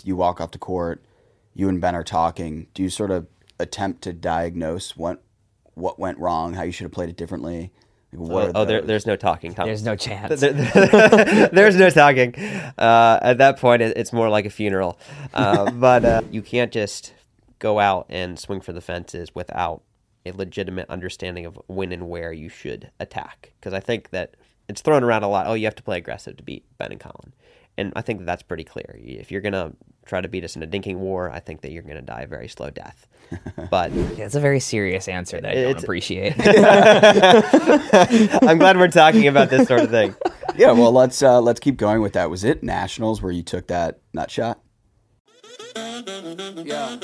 act, you walk off the court, you and Ben are talking. Do you sort of attempt to diagnose what what went wrong, how you should have played it differently? Like, what oh, oh, there, there's no talking, Tom. There's no chance. There- there's no talking. Uh, at that point, it, it's more like a funeral. Uh, but uh, you can't just go out and swing for the fences without a legitimate understanding of when and where you should attack. Because I think that it's thrown around a lot. Oh, you have to play aggressive to beat Ben and Collin. And I think that that's pretty clear. If you're going to try to beat us in a dinking war, I think that you're going to die a very slow death. But Yeah, it's a very serious answer that I don't It's- appreciate. I'm glad we're talking about this sort of thing. yeah, well, let's uh, let's keep going with that. Was it nationals where you took that nut shot? Yeah.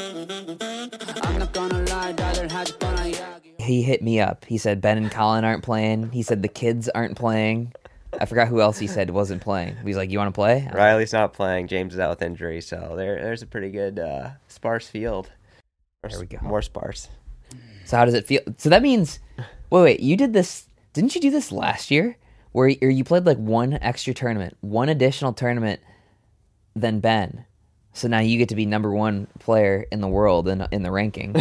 I'm not gonna lie, dollar has gonna yagi. he hit me up. He said Ben and Collin aren't playing. He said the kids aren't playing. I forgot who else he said wasn't playing. He's like, "You want to play?" Riley's not playing. James is out with injury, so there, there's a pretty good uh, sparse field. Or There we go. More sparse. So how does it feel? So that means, wait, wait, you did this? Didn't you do this last year? Where or you played like one extra tournament, one additional tournament than Ben. So now you get to be number one player in the world in in the ranking.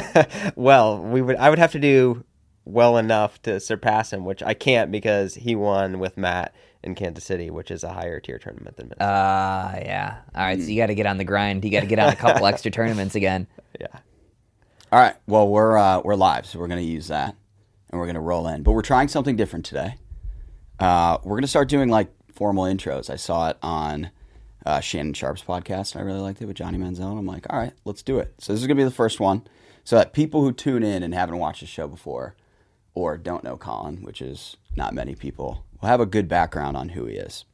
well, we would. I would have to do well enough to surpass him, which I can't because he won with Matt in Kansas City, which is a higher tier tournament than Minnesota. Ah, yeah. All right, so you got to get on the grind. You got to get on a couple extra tournaments again. yeah. All right. Well, we're uh, we're live, so we're going to use that, and we're going to roll in. But we're trying something different today. Uh, we're going to start doing like formal intros. I saw it on uh, Shannon Sharpe's podcast, and I really liked it with Johnny Manziel. And I'm like, all right, let's do it. So this is going to be the first one, so that people who tune in and haven't watched the show before, or don't know Collin, which is not many people, will have a good background on who he is.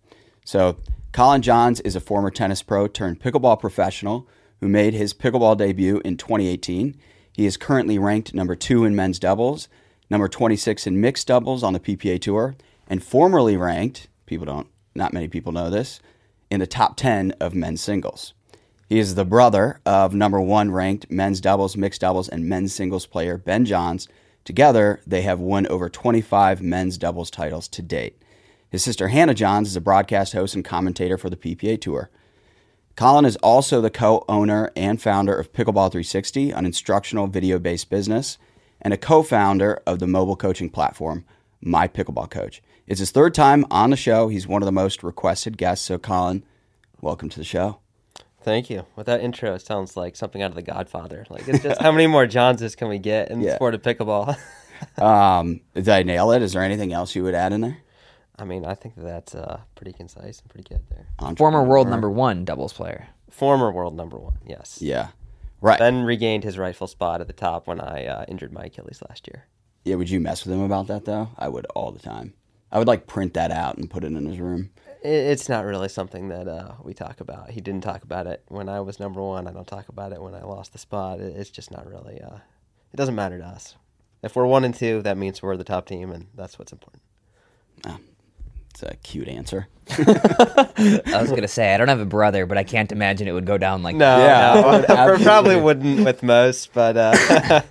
So, Collin Johns is a former tennis pro turned pickleball professional who made his pickleball debut in 2018. He is currently ranked number two in men's doubles, number 26 in mixed doubles on the PPA Tour, and formerly ranked, people don't, not many people know this, in the top 10 of men's singles. He is the brother of number one ranked men's doubles, mixed doubles, and men's singles player Ben Johns. Together, they have won over 25 men's doubles titles to date. His sister Hannah Johns is a broadcast host and commentator for the PPA Tour. Collin is also the co owner and founder of Pickleball 360, an instructional video based business, and a co founder of the mobile coaching platform, My Pickleball Coach. It's his third time on the show. He's one of the most requested guests. So, Collin, welcome to the show. Thank you. With that intro, it sounds like something out of The Godfather. Like, it's just how many more Johnses can we get in the Yeah. sport of pickleball? Um, did I nail it? Is there anything else you would add in there? I mean, I think that's uh, pretty concise and pretty good there. Former world number one doubles player. Former world number one, yes. Yeah. Right. Then regained his rightful spot at the top when I uh, injured my Achilles last year. yeah, would you mess with him about that, though? I would all the time. I would like print that out and put it in his room. I- It's not really something that uh, we talk about. He didn't talk about it when I was number one. I don't talk about it when I lost the spot. It's just not really. Uh, it doesn't matter to us. If we're one and two, that means we're the top team, and that's what's important. It's a cute answer. I was gonna say I don't have a brother, but I can't imagine it would go down like No, Yeah, no, I probably wouldn't with most, but uh,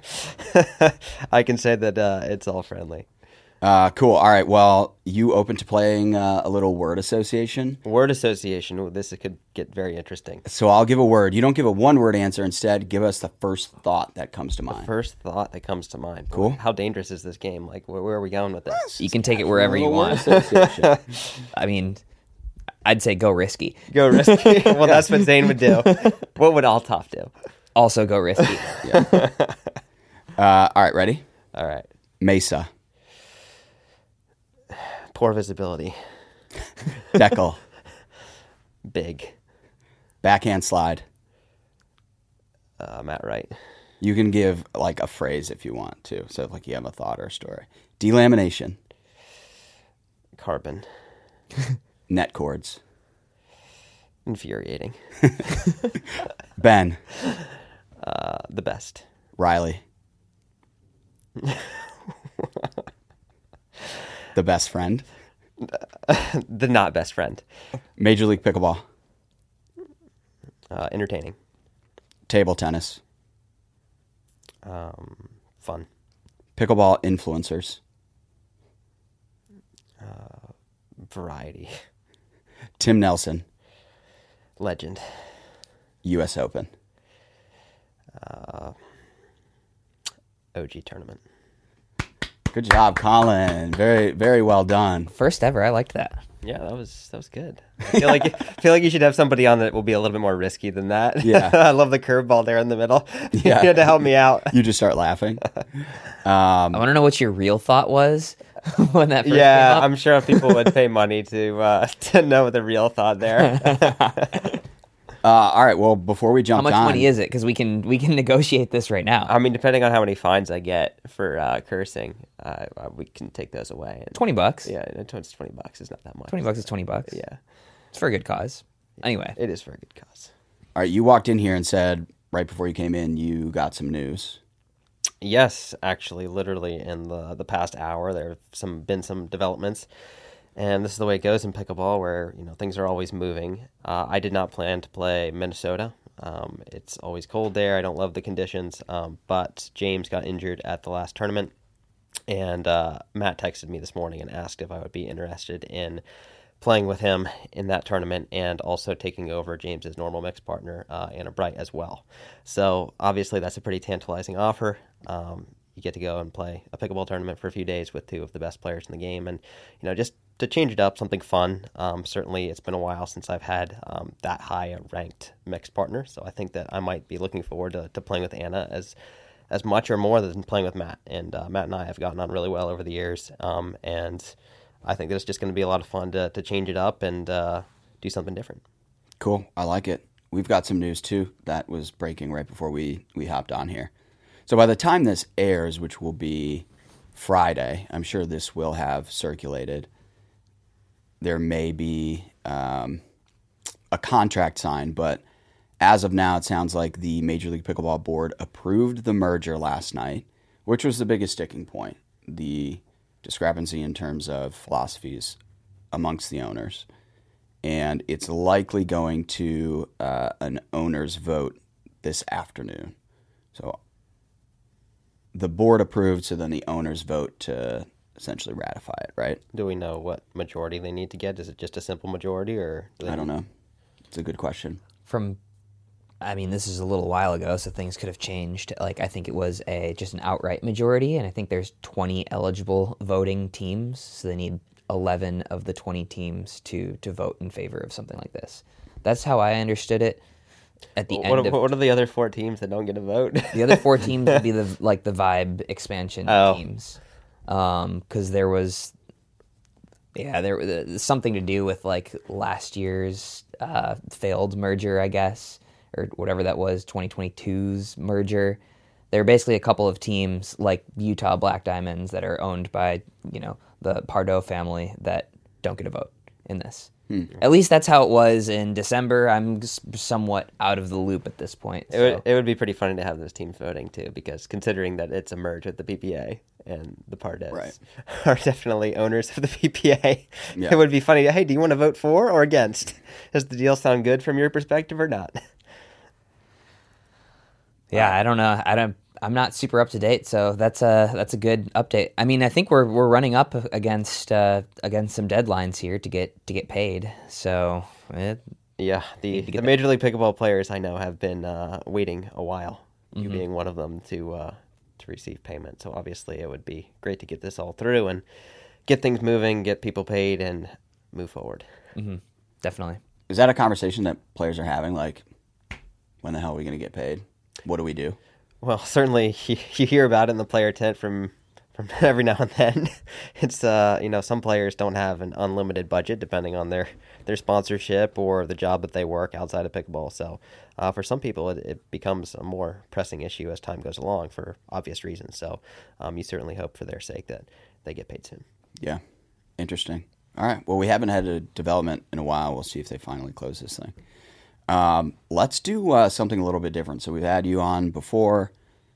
I can say that uh, it's all friendly. Uh, cool. All right. Well, you open to playing uh, a little word association. Word association. Ooh, this could get very interesting. So I'll give a word. You don't give a one word answer. Instead, give us the first thought that comes to mind. First thought that comes to mind. Cool. How dangerous is this game? Like, where, where are we going with this? You can take it wherever you want. I mean, I'd say go risky. Go risky. well, that's what Zane would do. What would Althoff do? Also go risky. uh, all right. Ready? All right. Mesa. Poor visibility. Dekel. Big. Backhand slide. Uh, Matt Wright. You can give like a phrase if you want to. So like you have a thought or a story. Delamination. Carbon. Net cords. Infuriating. Ben. Uh, the best. Riley. The best friend. The not best friend. Major League Pickleball. Uh, entertaining. Table tennis. Um, fun. Pickleball influencers. Variety. Tim Nelson. Legend. U.S. Open. Uh, OG tournament. Good job, Collin. Very, very well done. First ever. I liked that. Yeah, that was that was good. I feel like I feel like you should have somebody on that will be a little bit more risky than that. Yeah. I love the curveball there in the middle. Yeah. you had to help me out. You just start laughing. I want to know what your real thought was when that first yeah, came up. I'm sure people would pay money to uh, to know the real thought there. Uh, all right. Well, before we jump How much on, money is it? Because we can we can negotiate this right now. I mean, depending on how many fines I get for uh, cursing, uh, uh, we can take those away. And, Twenty bucks. Yeah, no, it's twenty bucks is not that much. Twenty bucks is twenty bucks. Yeah, It's for a good cause. Anyway, it is for a good cause. all right, you walked in here and said right before you came in, you got some news. Yes, actually, literally in the the past hour, there have some been some developments, and this is the way it goes in pickleball, where you know things are always moving. Uh, I did not plan to play Minnesota. Um, it's always cold there. I don't love the conditions, um, but James got injured at the last tournament, and uh, Matt texted me this morning and asked if I would be interested in playing with him in that tournament and also taking over James's normal mix partner, uh, Anna Bright, as well. So obviously, that's a pretty tantalizing offer. Um, you get to go and play a pickleball tournament for a few days with two of the best players in the game, and you know just to change it up, something fun. Um, certainly, it's been a while since I've had um, that high a ranked mixed partner, so I think that I might be looking forward to, to playing with Anna as as much or more than playing with Matt. And uh, Matt and I have gotten on really well over the years, um, and I think that it's just going to be a lot of fun to, to change it up and uh, do something different. Cool. I like it. We've got some news too that was breaking right before we we hopped on here. So by the time this airs, which will be Friday, I'm sure this will have circulated. There may be um, a contract signed, but as of now, it sounds like the Major League Pickleball Board approved the merger last night, which was the biggest sticking point the discrepancy in terms of philosophies amongst the owners. And it's likely going to uh, an owner's vote this afternoon. So the board approved, so then the owners vote to essentially ratify it, right? Do we know what majority they need to get? Is it just a simple majority, or do they I don't know. It's a good question. from I mean, this is a little while ago, so things could have changed. Like I think it was a just an outright majority, and I think there's 20 eligible voting teams, so they need 11 of the 20 teams to to vote in favor of something like this. That's how I understood it. At the What, end of what are the other four teams that don't get a vote? the other four teams would be the like the vibe expansion Oh. teams, because there was, yeah, there was something to do with like last year's uh, failed merger, I guess, or whatever that was, 2022's merger. There are basically a couple of teams like Utah Black Diamonds that are owned by you know the Pardoe family that don't get a vote in this. Hmm. At least that's how it was in December. I'm somewhat out of the loop at this point. It would, it would be pretty funny to have those teams voting too, because considering that it's a merge with the PPA and the Pardoes Right. are definitely owners of the PPA, Yeah. it would be funny. Hey, do you want to vote for or against? Does the deal sound good from your perspective or not? Yeah, I don't know. I don't. I'm not super up to date, so that's a that's a good update. I mean, I think we're we're running up against uh, against some deadlines here to get to get paid. So it, Yeah, the, the get Major League Pickleball players I know have been uh, waiting a while, Mm-hmm. you being one of them, to uh, to receive payment. So obviously, it would be great to get this all through and get things moving, get people paid, and move forward. definitely. Is that a conversation that players are having? Like, when the hell are we going to get paid? What do we do? Well, certainly you, you hear about it in the player tent from from every now and then. It's uh you know some players don't have an unlimited budget depending on their their sponsorship or the job that they work outside of pickleball. So uh, for some people it, it becomes a more pressing issue as time goes along for obvious reasons. So um, you certainly hope for their sake that they get paid soon. Yeah. Interesting. All right. Well, we haven't had a development in a while. We'll see if they finally close this thing. Um, let's do uh, something a little bit different. So we've had you on before.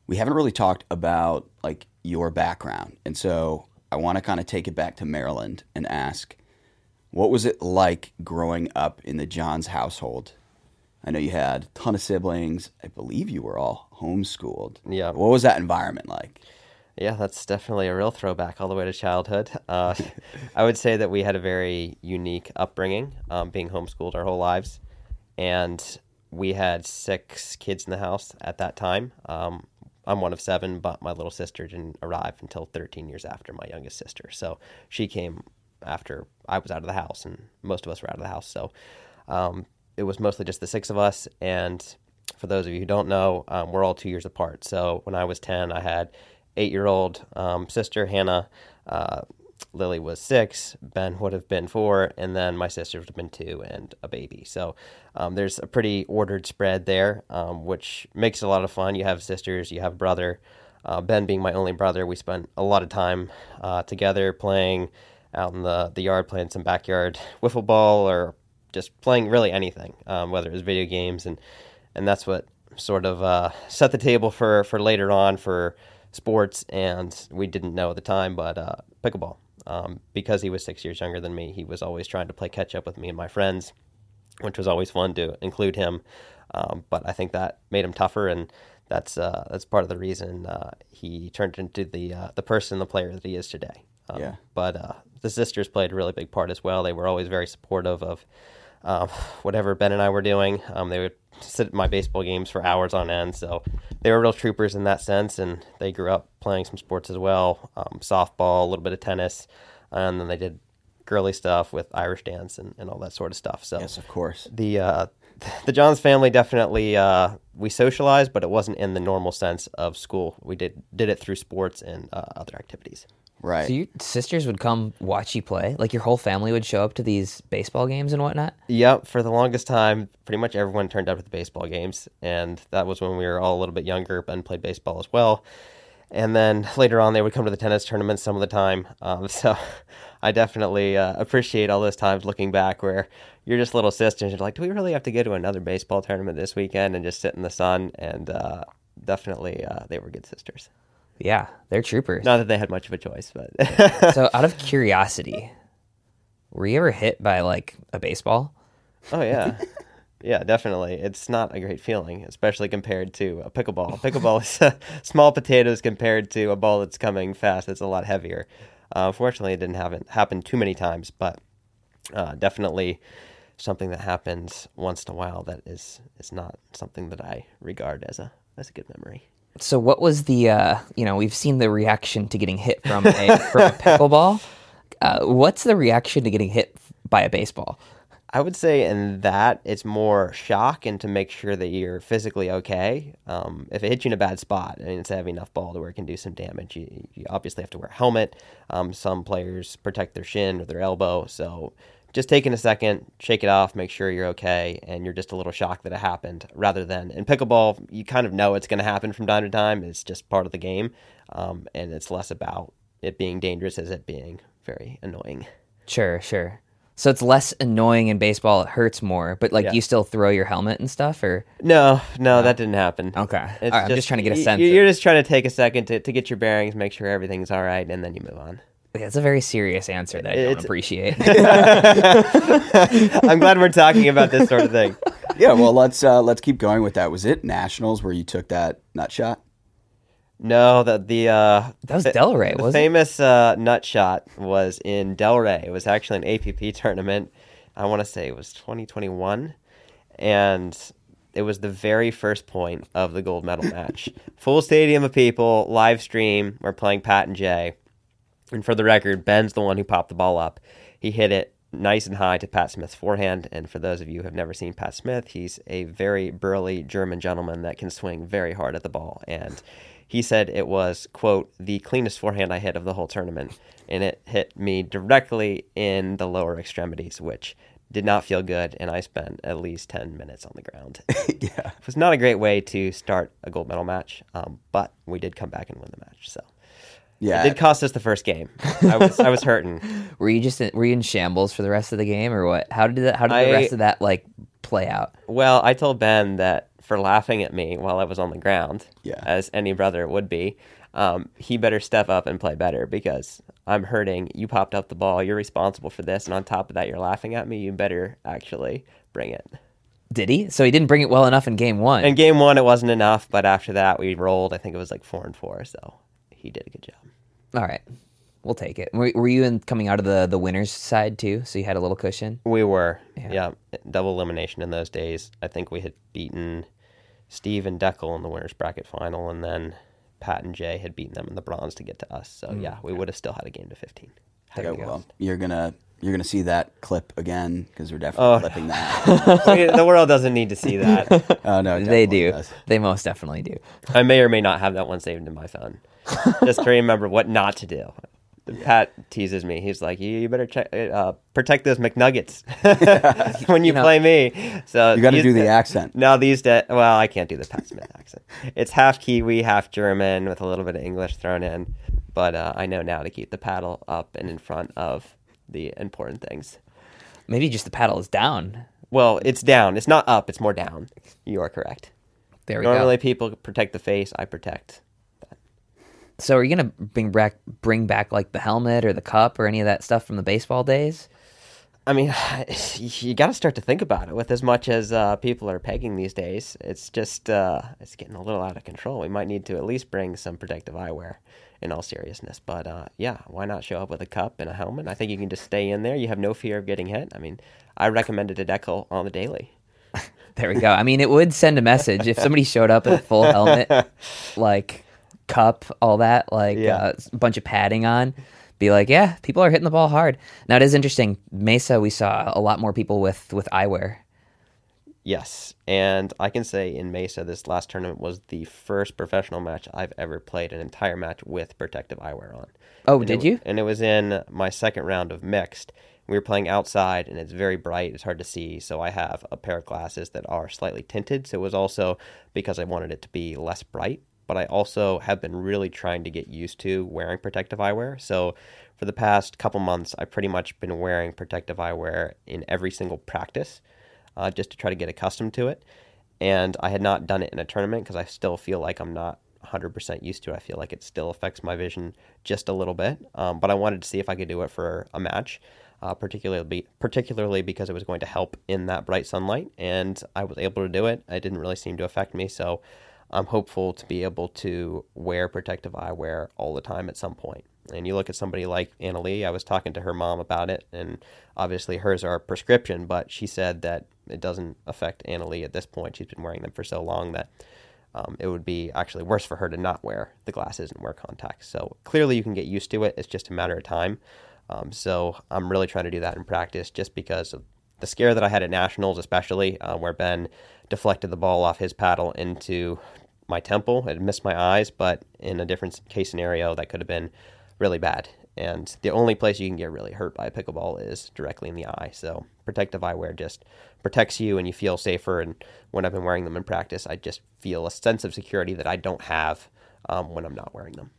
We haven't really talked about like your background, and so I want to kind of take it back to Maryland and ask, what was it like growing up in the Johns household? I know you had a ton of siblings. I believe you were all homeschooled. Yeah. What was that environment like? Yeah, that's definitely a real throwback all the way to childhood. Uh, I would say that we had a very unique upbringing, um, being homeschooled our whole lives. And we had six kids in the house at that time. Um, I'm one of seven, but my little sister didn't arrive until 13 years after my youngest sister. So she came after I was out of the house, and most of us were out of the house. So um, it was mostly just the six of us. And for those of you who don't know, um, we're all two years apart. So when I was 10, I had eight year old um, sister, Hannah. Uh, Lily was six, Ben would have been four, and then my sister would have been two and a baby. So um, there's a pretty ordered spread there, um, which makes a lot of fun. You have sisters, you have brother. Uh, ben being my only brother, we spent a lot of time uh, together playing out in the, the yard, playing some backyard wiffle ball or just playing really anything, um, whether it was video games. And, and that's what sort of uh, set the table for, for later on for sports. And we didn't know at the time, but uh, pickleball. Um, because he was six years younger than me, he was always trying to play catch up with me and my friends, which was always fun to include him. Um, but I think that made him tougher, and that's uh, that's part of the reason uh, he turned into the uh, the person, the player that he is today. Um, Yeah. But uh, the sisters played a really big part as well. They were always very supportive of um, whatever Ben and I were doing. Um, they would sit at my baseball games for hours on end. So they were real troopers in that sense. And they grew up playing some sports as well um, softball, a little bit of tennis. And then they did girly stuff with Irish dance and, and all that sort of stuff. So Yes, of course. the uh, the Johns family definitely uh, we socialized, but it wasn't in the normal sense of school. We did did it through sports and uh, other activities. Right. So your sisters would come watch you play? Like your whole family would show up to these baseball games and whatnot? Yep, for the longest time, pretty much everyone turned up at the baseball games, and that was when we were all a little bit younger. Ben played baseball as well, and then later on, they would come to the tennis tournaments some of the time. Um, so, I definitely uh, appreciate all those times looking back where you're just little sisters. You're like, do we really have to go to another baseball tournament this weekend and just sit in the sun? And uh, definitely, uh, they were good sisters. Yeah, they're troopers. Not that they had much of a choice, but so out of curiosity, were you ever hit by like a baseball? Oh yeah, yeah, definitely. It's not a great feeling, especially compared to a pickleball. Pickleball is uh, small potatoes compared to a ball that's coming fast. It's a lot heavier. Uh, fortunately, it didn't happen happen too many times, but uh, definitely something that happens once in a while. That is is not something that I regard as a as a good memory. So what was the uh, you know, we've seen the reaction to getting hit from a from a pickleball. Uh, what's the reaction to getting hit by a baseball? I would say in that it's more shock and to make sure that you're physically okay. Um, if it hits you in a bad spot and it's a heavy enough ball to where it can do some damage, you, you obviously have to wear a helmet. Um, some players protect their shin or their elbow. So just taking a second, shake it off, make sure you're okay, and you're just a little shocked that it happened. Rather than in pickleball, you kind of know it's going to happen from time to time. It's just part of the game, um, and it's less about it being dangerous as it being very annoying. Sure, sure. So it's less annoying in baseball. It hurts more, but like Yeah. you still throw your helmet and stuff, or No, no, that didn't happen. Okay. Right, I'm just trying to get a sense You're of- just trying to take a second to, to get your bearings, make sure everything's all right, and then you move on. Yeah, it's a very serious answer that I don't It's- appreciate. I'm glad we're talking about this sort of thing. yeah. Well, let's uh, let's keep going with that. Was it nationals where you took that nut shot? No, the the uh, That was Delray, the wasn't it? famous uh, nut shot was in Delray. It was actually an APP tournament. I want to say it was 2021, and it was the very first point of the gold medal match. Full stadium of people, live stream. We're playing Pat and Jay, and for the record, Ben's the one who popped the ball up. He hit it nice and high to Pat Smith's forehand. And for those of you who have never seen Pat Smith, he's a very burly German gentleman that can swing very hard at the ball. And he said it was, quote, the cleanest forehand I hit of the whole tournament. And it hit me directly in the lower extremities, which did not feel good. And I spent at least 10 minutes on the ground. yeah. It was not a great way to start a gold medal match, um, but we did come back and win the match. So Yeah. it did cost us the first game. I was I was hurting. were you just in, were you in shambles for the rest of the game, or what? How did that, how did the rest of that like play out? Well, I told Ben that for laughing at me while I was on the ground, Yeah. as any brother would be, um, he better step up and play better because I'm hurting. You popped up the ball. You're responsible for this, and on top of that, you're laughing at me. You better actually bring it. Did he? So he didn't bring it well enough in game one. In game one, it wasn't enough, but after that, we rolled. I think it was like four and four, so he did a good job. All right. We'll take it. Were, were you in coming out of the the winners side too? So you had a little cushion. We were, Yeah. yeah. double elimination in those days. I think we had beaten Steve and Dekel in the winners bracket final, and then Pat and Jay had beaten them in the bronze to get to us. So mm, yeah, we would have still had a game to fifteen. There you go. Well, you're gonna you're gonna see that clip again because we're Oh. definitely clipping that. The world doesn't need to see that. oh no, They do. does. They most definitely do. I may or may not have that one saved in my phone, just to remember what not to do. Pat teases me. He's like, "You, you better check, uh, protect those McNuggets when you know- play me." So You got to do the accent. Now these days, well, I can't do the Pat Smith accent. It's half Kiwi, half German, with a little bit of English thrown in. But uh, I know now to keep the paddle up and in front of the important things. Maybe just the paddle is down. Well, it's down. It's not up. It's more down. You are correct. There we Normally, go. Normally, people protect the face. I protect. So are you gonna bring back bring back like the helmet or the cup or any of that stuff from the baseball days? I mean, you got to start to think about it. With as much as uh, people are pegging these days, it's just uh, it's getting a little out of control. We might need to at least bring some protective eyewear. In all seriousness, but uh, yeah, why not show up with a cup and a helmet? I think you can just stay in there. You have no fear of getting hit. I mean, I recommended a decal on the daily. There we go. I mean, it would send a message if somebody showed up in a full helmet, like cup, all that, like Yeah. uh, a bunch of padding on. Be like, yeah, people are hitting the ball hard. Now it is interesting. Mesa, we saw a lot more people with with eyewear. Yes, and I can say in Mesa, this last tournament was the first professional match I've ever played an entire match with protective eyewear on. Oh, And did it- you? And it was in my second round of mixed. We were playing outside, and it's very bright. It's hard to see, so I have a pair of glasses that are slightly tinted. So it was also because I wanted it to be less bright. But I also have been really trying to get used to wearing protective eyewear. So for the past couple months, I've pretty much been wearing protective eyewear in every single practice uh, just to try to get accustomed to it. And I had not done it in a tournament because I still feel like I'm not 100% used to it. I feel like it still affects my vision just a little bit. Um, but I wanted to see if I could do it for a match, uh, particularly particularly because it was going to help in that bright sunlight. And I was able to do it. It didn't really seem to affect me. So I'm hopeful to be able to wear protective eyewear all the time at some point. And you look at somebody like Anna Leigh, I was talking to her mom about it, and obviously hers are prescription, but she said that it doesn't affect Anna Leigh at this point. She's been wearing them for so long that um, it would be actually worse for her to not wear the glasses and wear contacts. So clearly you can get used to it. It's just a matter of time. Um, so I'm really trying to do that in practice just because of the scare that I had at Nationals, especially uh, where Ben deflected the ball off his paddle into my temple. It missed my eyes, but in a different case scenario, that could have been really bad. And the only place you can get really hurt by a pickleball is directly in the eye. So protective eyewear just protects you and you feel safer. And when I've been wearing them in practice, I just feel a sense of security that I don't have um, when I'm not wearing them.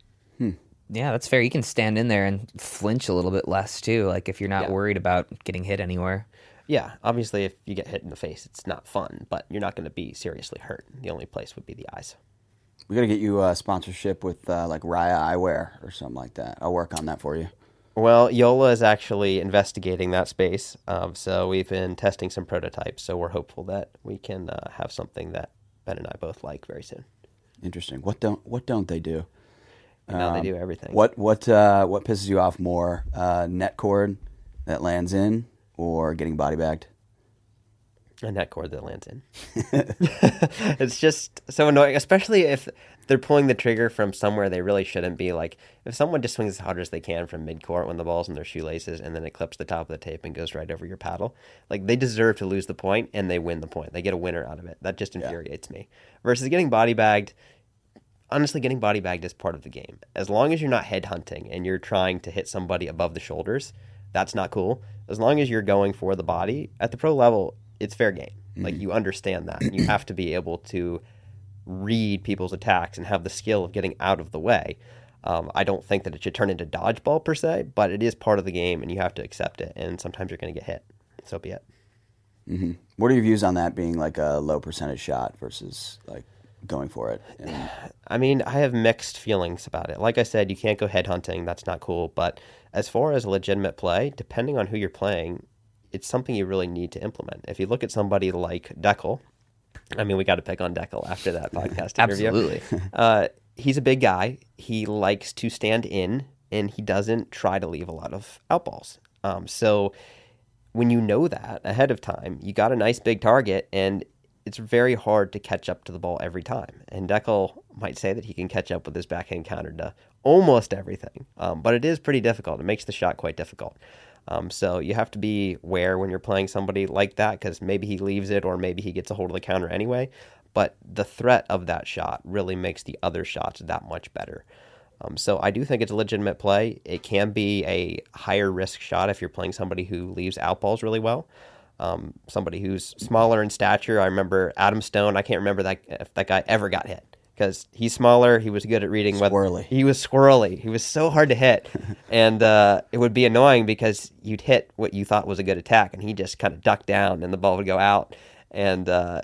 Yeah, that's fair. You can stand in there and flinch a little bit less too. Like if you're not Yeah. worried about getting hit anywhere. Yeah, obviously, if you get hit in the face, it's not fun, but you're not going to be seriously hurt. The only place would be the eyes. We gotta get you a sponsorship with uh, like Raya Eyewear or something like that. I'll work on that for you. Well, JOOLA is actually investigating that space. Um, so we've been testing some prototypes. So we're hopeful that we can uh, have something that Ben and I both like very soon. Interesting. What don't what don't they do? And now they Um, do everything. What what uh, what pisses you off more? Uh, net cord that lands in, or getting body bagged? A net cord that lands in. it's just so annoying, especially if they're pulling the trigger from somewhere they really shouldn't be. Like if someone just swings as hard as they can from mid court when the ball's in their shoelaces and then it clips the top of the tape and goes right over your paddle, like they deserve to lose the point and they win the point. They get a winner out of it. That just infuriates me. Versus getting body bagged, honestly, getting body bagged is part of the game. As long as you're not head hunting and you're trying to hit somebody above the shoulders, that's not cool. As long as you're going for the body at the pro level, it's fair game. Like you understand that. You have to be able to read people's attacks and have the skill of getting out of the way. Um, I don't think that it should turn into dodgeball per se, but it is part of the game and you have to accept it. And sometimes you're going to get hit. So be it. What are your views on that being like a low percentage shot versus like going for it? And I mean, I have mixed feelings about it. Like I said, you can't go head hunting. That's not cool. But as far as legitimate play, depending on who you're playing, it's something you really need to implement. If you look at somebody like Dekel, I mean, we got to pick on Dekel after that podcast interview. Absolutely. Uh, he's a big guy. He likes to stand in and he doesn't try to leave a lot of outballs. Um, so when you know that ahead of time, you got a nice big target, and it's very hard to catch up to the ball every time. And Dekel might say that he can catch up with his backhand counter to almost everything, um, but it is pretty difficult. It makes the shot quite difficult. Um, so you have to be aware when you're playing somebody like that because maybe he leaves it or maybe he gets a hold of the counter anyway. But the threat of that shot really makes the other shots that much better. Um, so I do think it's a legitimate play. It can be a higher risk shot if you're playing somebody who leaves out balls really well. Um, somebody who's smaller in stature. I remember Adam Stone. I can't remember that if that guy ever got hit because he's smaller. He was good at reading. whether- Squirrely. He was squirrely. He was so hard to hit, and uh, it would be annoying because you'd hit what you thought was a good attack, and he just kind of ducked down, and the ball would go out. And uh,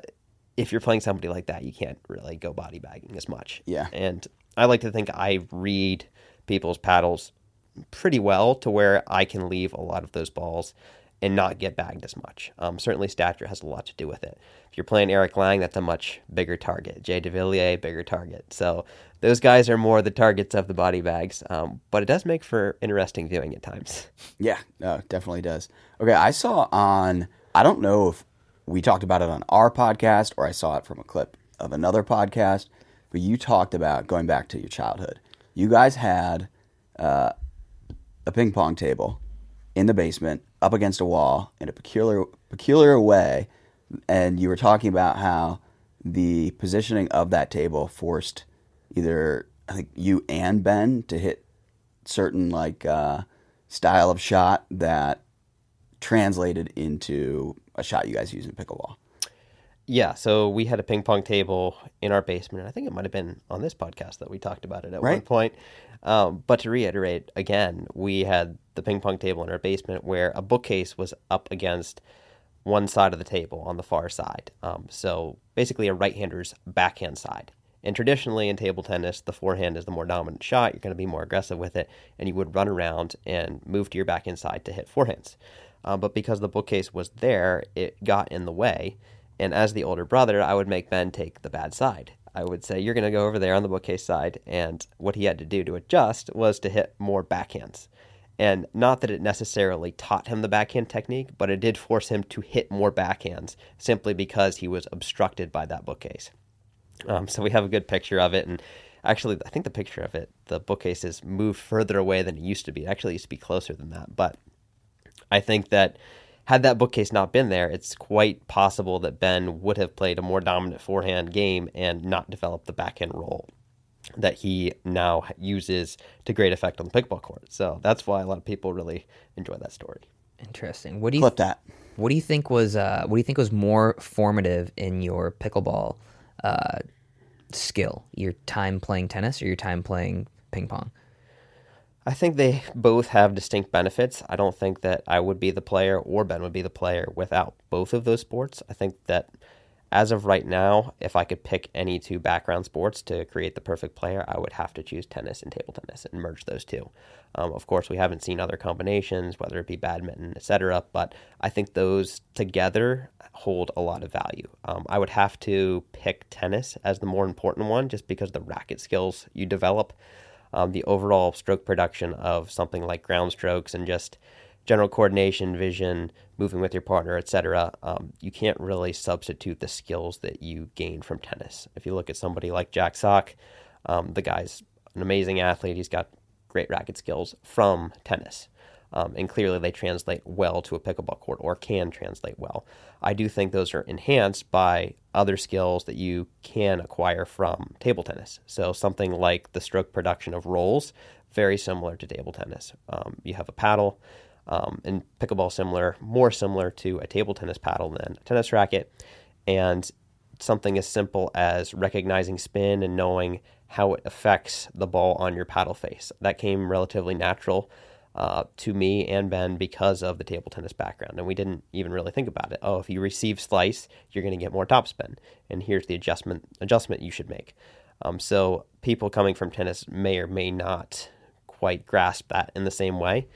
if you're playing somebody like that, you can't really go body bagging as much. Yeah. And I like to think I read people's paddles pretty well to where I can leave a lot of those balls and not get bagged as much. Um, certainly, stature has a lot to do with it. If you're playing Erik Lange, that's a much bigger target. Jay DeVilliers, bigger target. So those guys are more the targets of the body bags. Um, but it does make for interesting viewing at times. Yeah, no, definitely does. Okay, I saw on, I don't know if we talked about it on our podcast or I saw it from a clip of another podcast, but you talked about going back to your childhood. You guys had uh, a ping pong table in the basement up against a wall in a peculiar peculiar way and you were talking about how the positioning of that table forced either I think you and Ben to hit certain like uh, style of shot that translated into a shot you guys use in pickleball. Yeah, so we had a ping pong table in our basement. I think it might have been on this podcast that we talked about it at one point. Um, but to reiterate again, we had the ping pong table in our basement where a bookcase was up against one side of the table on the far side. Um, so basically, a right hander's backhand side. And traditionally in table tennis, the forehand is the more dominant shot. You're going to be more aggressive with it, and you would run around and move to your backhand side to hit forehands. Uh, but because the bookcase was there, it got in the way. And as the older brother, I would make Ben take the bad side. I would say, You're going to go over there on the bookcase side. And what he had to do to adjust was to hit more backhands. And not that it necessarily taught him the backhand technique, but it did force him to hit more backhands simply because he was obstructed by that bookcase. Um, so we have a good picture of it. And actually, I think the picture of it, the bookcase is moved further away than it used to be. It actually used to be closer than that. But I think that had that bookcase not been there, it's quite possible that Ben would have played a more dominant forehand game and not developed the backhand role that he now uses to great effect on the pickleball court. So that's why a lot of people really enjoy that story. Interesting. What do you Clip that. What do you think was uh, What do you think was more formative in your pickleball uh, skill? Your time playing tennis or your time playing ping pong? I think they both have distinct benefits. I don't think that I would be the player or Ben would be the player without both of those sports. I think that as of right now, if I could pick any two background sports to create the perfect player, I would have to choose tennis and table tennis and merge those two. Um, of course, we haven't seen other combinations, whether it be badminton, etc. But I think those together hold a lot of value. Um, I would have to pick tennis as the more important one, just because the racket skills you develop um, the overall stroke production of something like ground strokes and just general coordination, vision, moving with your partner, etc. Um, you can't really substitute the skills that you gain from tennis. If you look at somebody like Jack Sock, um, the guy's an amazing athlete. He's got great racket skills from tennis. Um, and clearly they translate well to a pickleball court or can translate well. I do think those are enhanced by other skills that you can acquire from table tennis. So something like the stroke production of rolls, very similar to table tennis. Um, you have a paddle, um, and pickleball similar, more similar to a table tennis paddle than a tennis racket, and something as simple as recognizing spin and knowing how it affects the ball on your paddle face. That came relatively natural uh, to me and Ben because of the table tennis background. And we didn't even really think about it. Oh, if you receive slice, you're going to get more topspin. And here's the adjustment adjustment you should make. Um, so people coming from tennis may or may not quite grasp that in the same way.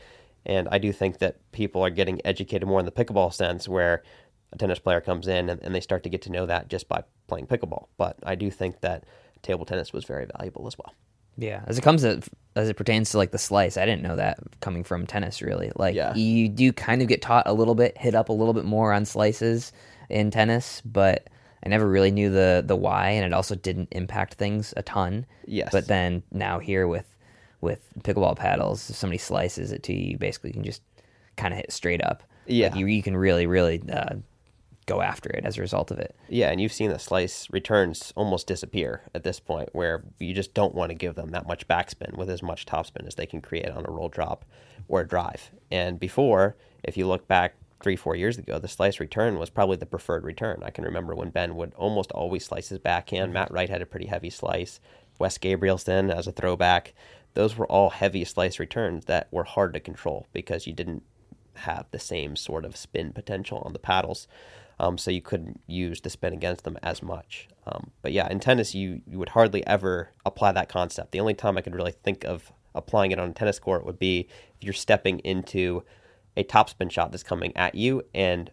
And I do think that people are getting educated more in the pickleball sense where a tennis player comes in and, and they start to get to know that just by playing pickleball. But I do think that table tennis was very valuable as well. Yeah, as it comes to as it pertains to like the slice, I didn't know that coming from tennis really. Like Yeah. you do kind of get taught a little bit, hit up a little bit more on slices in tennis, but I never really knew the the why, and it also didn't impact things a ton. Yes. But then now here with with pickleball paddles, if somebody slices it to you, you basically can just kind of hit straight up. Yeah. Like, you you can really really uh, go after it as a result of it. Yeah, and you've seen the slice returns almost disappear at this point, where you just don't want to give them that much backspin with as much topspin as they can create on a roll drop or a drive. And before, if you look back three, four years ago, the slice return was probably the preferred return. I can remember when Ben would almost always slice his backhand. Matt Wright had a pretty heavy slice. Wes Gabrielsen as a throwback. Those were all heavy slice returns that were hard to control because you didn't have the same sort of spin potential on the paddles. Um, so you couldn't use the spin against them as much. Um, but yeah, in tennis, you, you would hardly ever apply that concept. The only time I could really think of applying it on a tennis court would be if you're stepping into a topspin shot that's coming at you and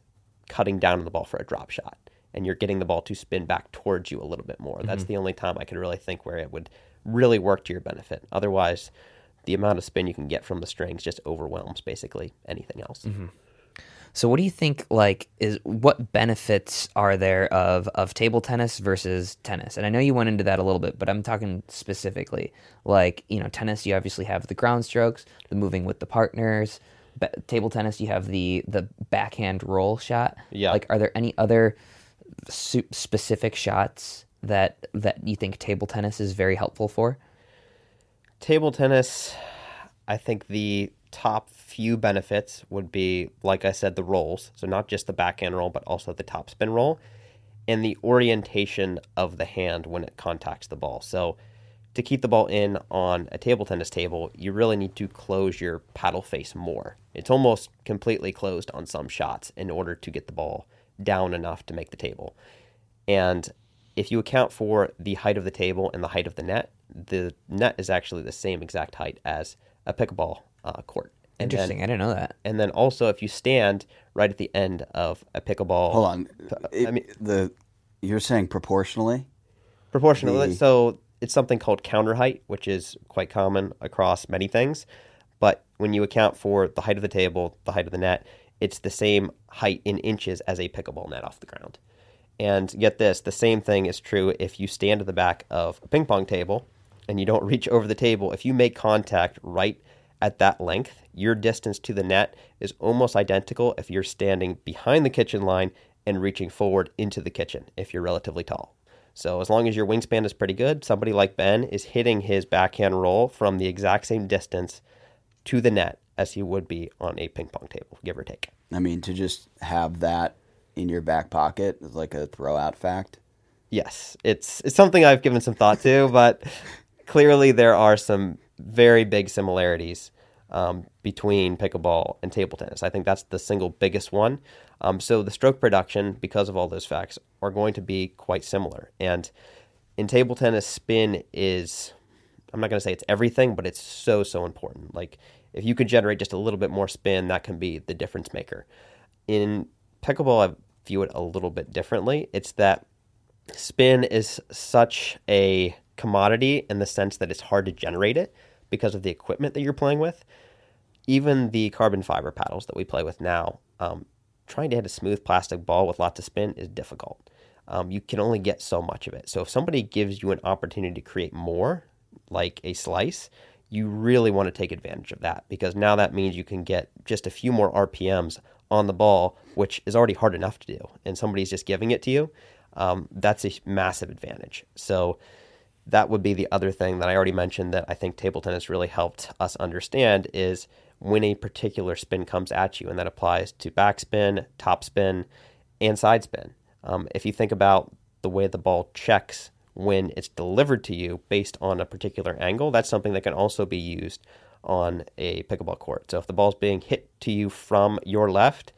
cutting down on the ball for a drop shot. And you're getting the ball to spin back towards you a little bit more. That's the only time I could really think where it would really work to your benefit. Otherwise, the amount of spin you can get from the strings just overwhelms basically anything else. So what do you think like is what benefits are there of of table tennis versus tennis? And I know you went into that a little bit, but I'm talking specifically. Like, you know, tennis you obviously have the ground strokes, the moving with the partners. Ba- table tennis you have the the backhand roll shot. Yeah. Like are there any other su- specific shots that that you think table tennis is very helpful for? Table tennis, I think the top few benefits would be, like I said, the rolls. So not just the backhand roll, but also the topspin roll and the orientation of the hand when it contacts the ball. So to keep the ball in on a table tennis table, you really need to close your paddle face more. It's almost completely closed on some shots in order to get the ball down enough to make the table. And if you account for the height of the table and the height of the net, the net is actually the same exact height as a pickleball uh, court. And Interesting. Then, I didn't know that. and then also, if you stand right at the end of a pickleball, Hold on. Uh, it- I mean- the you're saying proportionally? proportionally. The- So it's something called counter height, which is quite common across many things. But when you account for the height of the table, the height of the net, it's the same height in inches as a pickleball net off the ground. And get this, the same thing is true if you stand at the back of a ping pong table and you don't reach over the table. If you make contact right at that length, your distance to the net is almost identical if you're standing behind the kitchen line and reaching forward into the kitchen if you're relatively tall. So as long as your wingspan is pretty good, somebody like Ben is hitting his backhand roll from the exact same distance to the net as he would be on a ping pong table, give or take. I mean, to just have that in your back pocket is like a throw out fact. Yes, it's it's something I've given some thought to, but clearly there are some very big similarities um, between pickleball and table tennis. I think that's the single biggest one. Um, so the stroke production, because of all those facts, are going to be quite similar. And in table tennis, spin is I'm not going to say it's everything, but it's so so important. Like if you could generate just a little bit more spin, that can be the difference maker. In pickleball, I view it a little bit differently. It's that spin is such a commodity in the sense that it's hard to generate it because of the equipment that you're playing with. Even the carbon fiber paddles that we play with now, um, trying to hit a smooth plastic ball with lots of spin is difficult. Um, you can only get so much of it. So if somebody gives you an opportunity to create more, like a slice, you really want to take advantage of that because now that means you can get just a few more RPMs on the ball, which is already hard enough to do, and somebody's just giving it to you. Um, that's a massive advantage. So that would be the other thing that I already mentioned that I think table tennis really helped us understand is when a particular spin comes at you, and that applies to backspin, topspin, and side spin. Um, if you think about the way the ball checks when it's delivered to you based on a particular angle, that's something that can also be used on a pickleball court. So if the ball's being hit to you from your left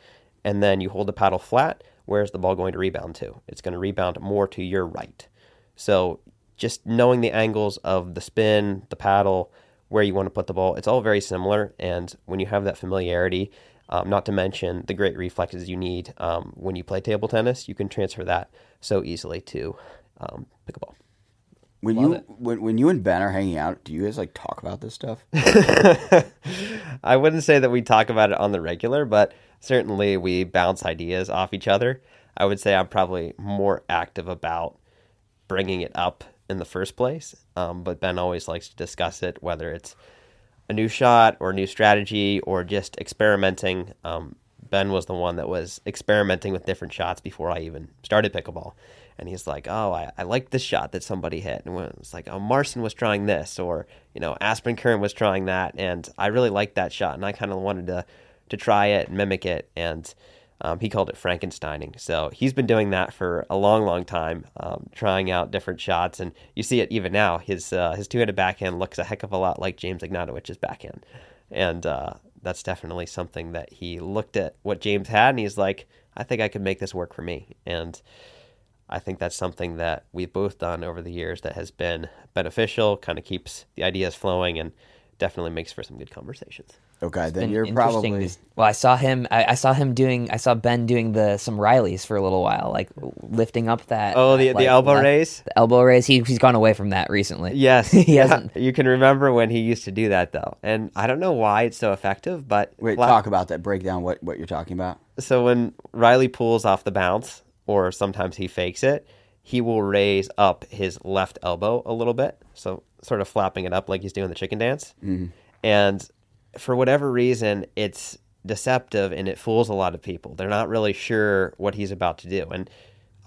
and then you hold the paddle flat, where's the ball going to rebound to? It's going to rebound more to your right. So just knowing the angles of the spin, the paddle, where you want to put the ball, it's all very similar. And when you have that familiarity, um, not to mention the great reflexes you need um, when you play table tennis, you can transfer that so easily to um, pickleball. When Love you it. when, when you and Ben are hanging out, do you guys like talk about this stuff? I wouldn't say that we talk about it on the regular, but certainly we bounce ideas off each other. I would say I'm probably more active about bringing it up in the first place, um, but Ben always likes to discuss it, whether it's a new shot or a new strategy or just experimenting. Um, Ben was the one that was experimenting with different shots before I even started pickleball. And he's like, oh, I, I like this shot that somebody hit. And it was like, oh, Marson was trying this, or, you know, Aspen Curran was trying that. And I really liked that shot. And I kind of wanted to, to try it and mimic it. And um, he called it Frankensteining. So he's been doing that for a long, long time, um, trying out different shots. And you see it even now. His uh, his two handed backhand looks a heck of a lot like James Ignatowich's backhand. And uh, that's definitely something that he looked at what James had and he's like, I think I could make this work for me. And I think that's something that we've both done over the years that has been beneficial, kind of keeps the ideas flowing, and definitely makes for some good conversations. Okay, then you're probably to- well i saw him I, I saw him doing i saw ben doing the some rileys for a little while like lifting up that Oh, the- that, the like, elbow left- raise? the elbow raise he, he's gone away from that recently Yes, he yeah. hasn't You can remember when he used to do that though, and I don't know why it's so effective, but wait. flat- Talk about that. Break down what what you're talking about. so when Riley pulls off the bounce, or sometimes he fakes it, he will raise up his left elbow a little bit, so sort of flapping it up like he's doing the chicken dance. Mm-hmm. And for whatever reason, it's deceptive and it fools a lot of people. They're not really sure what he's about to do, and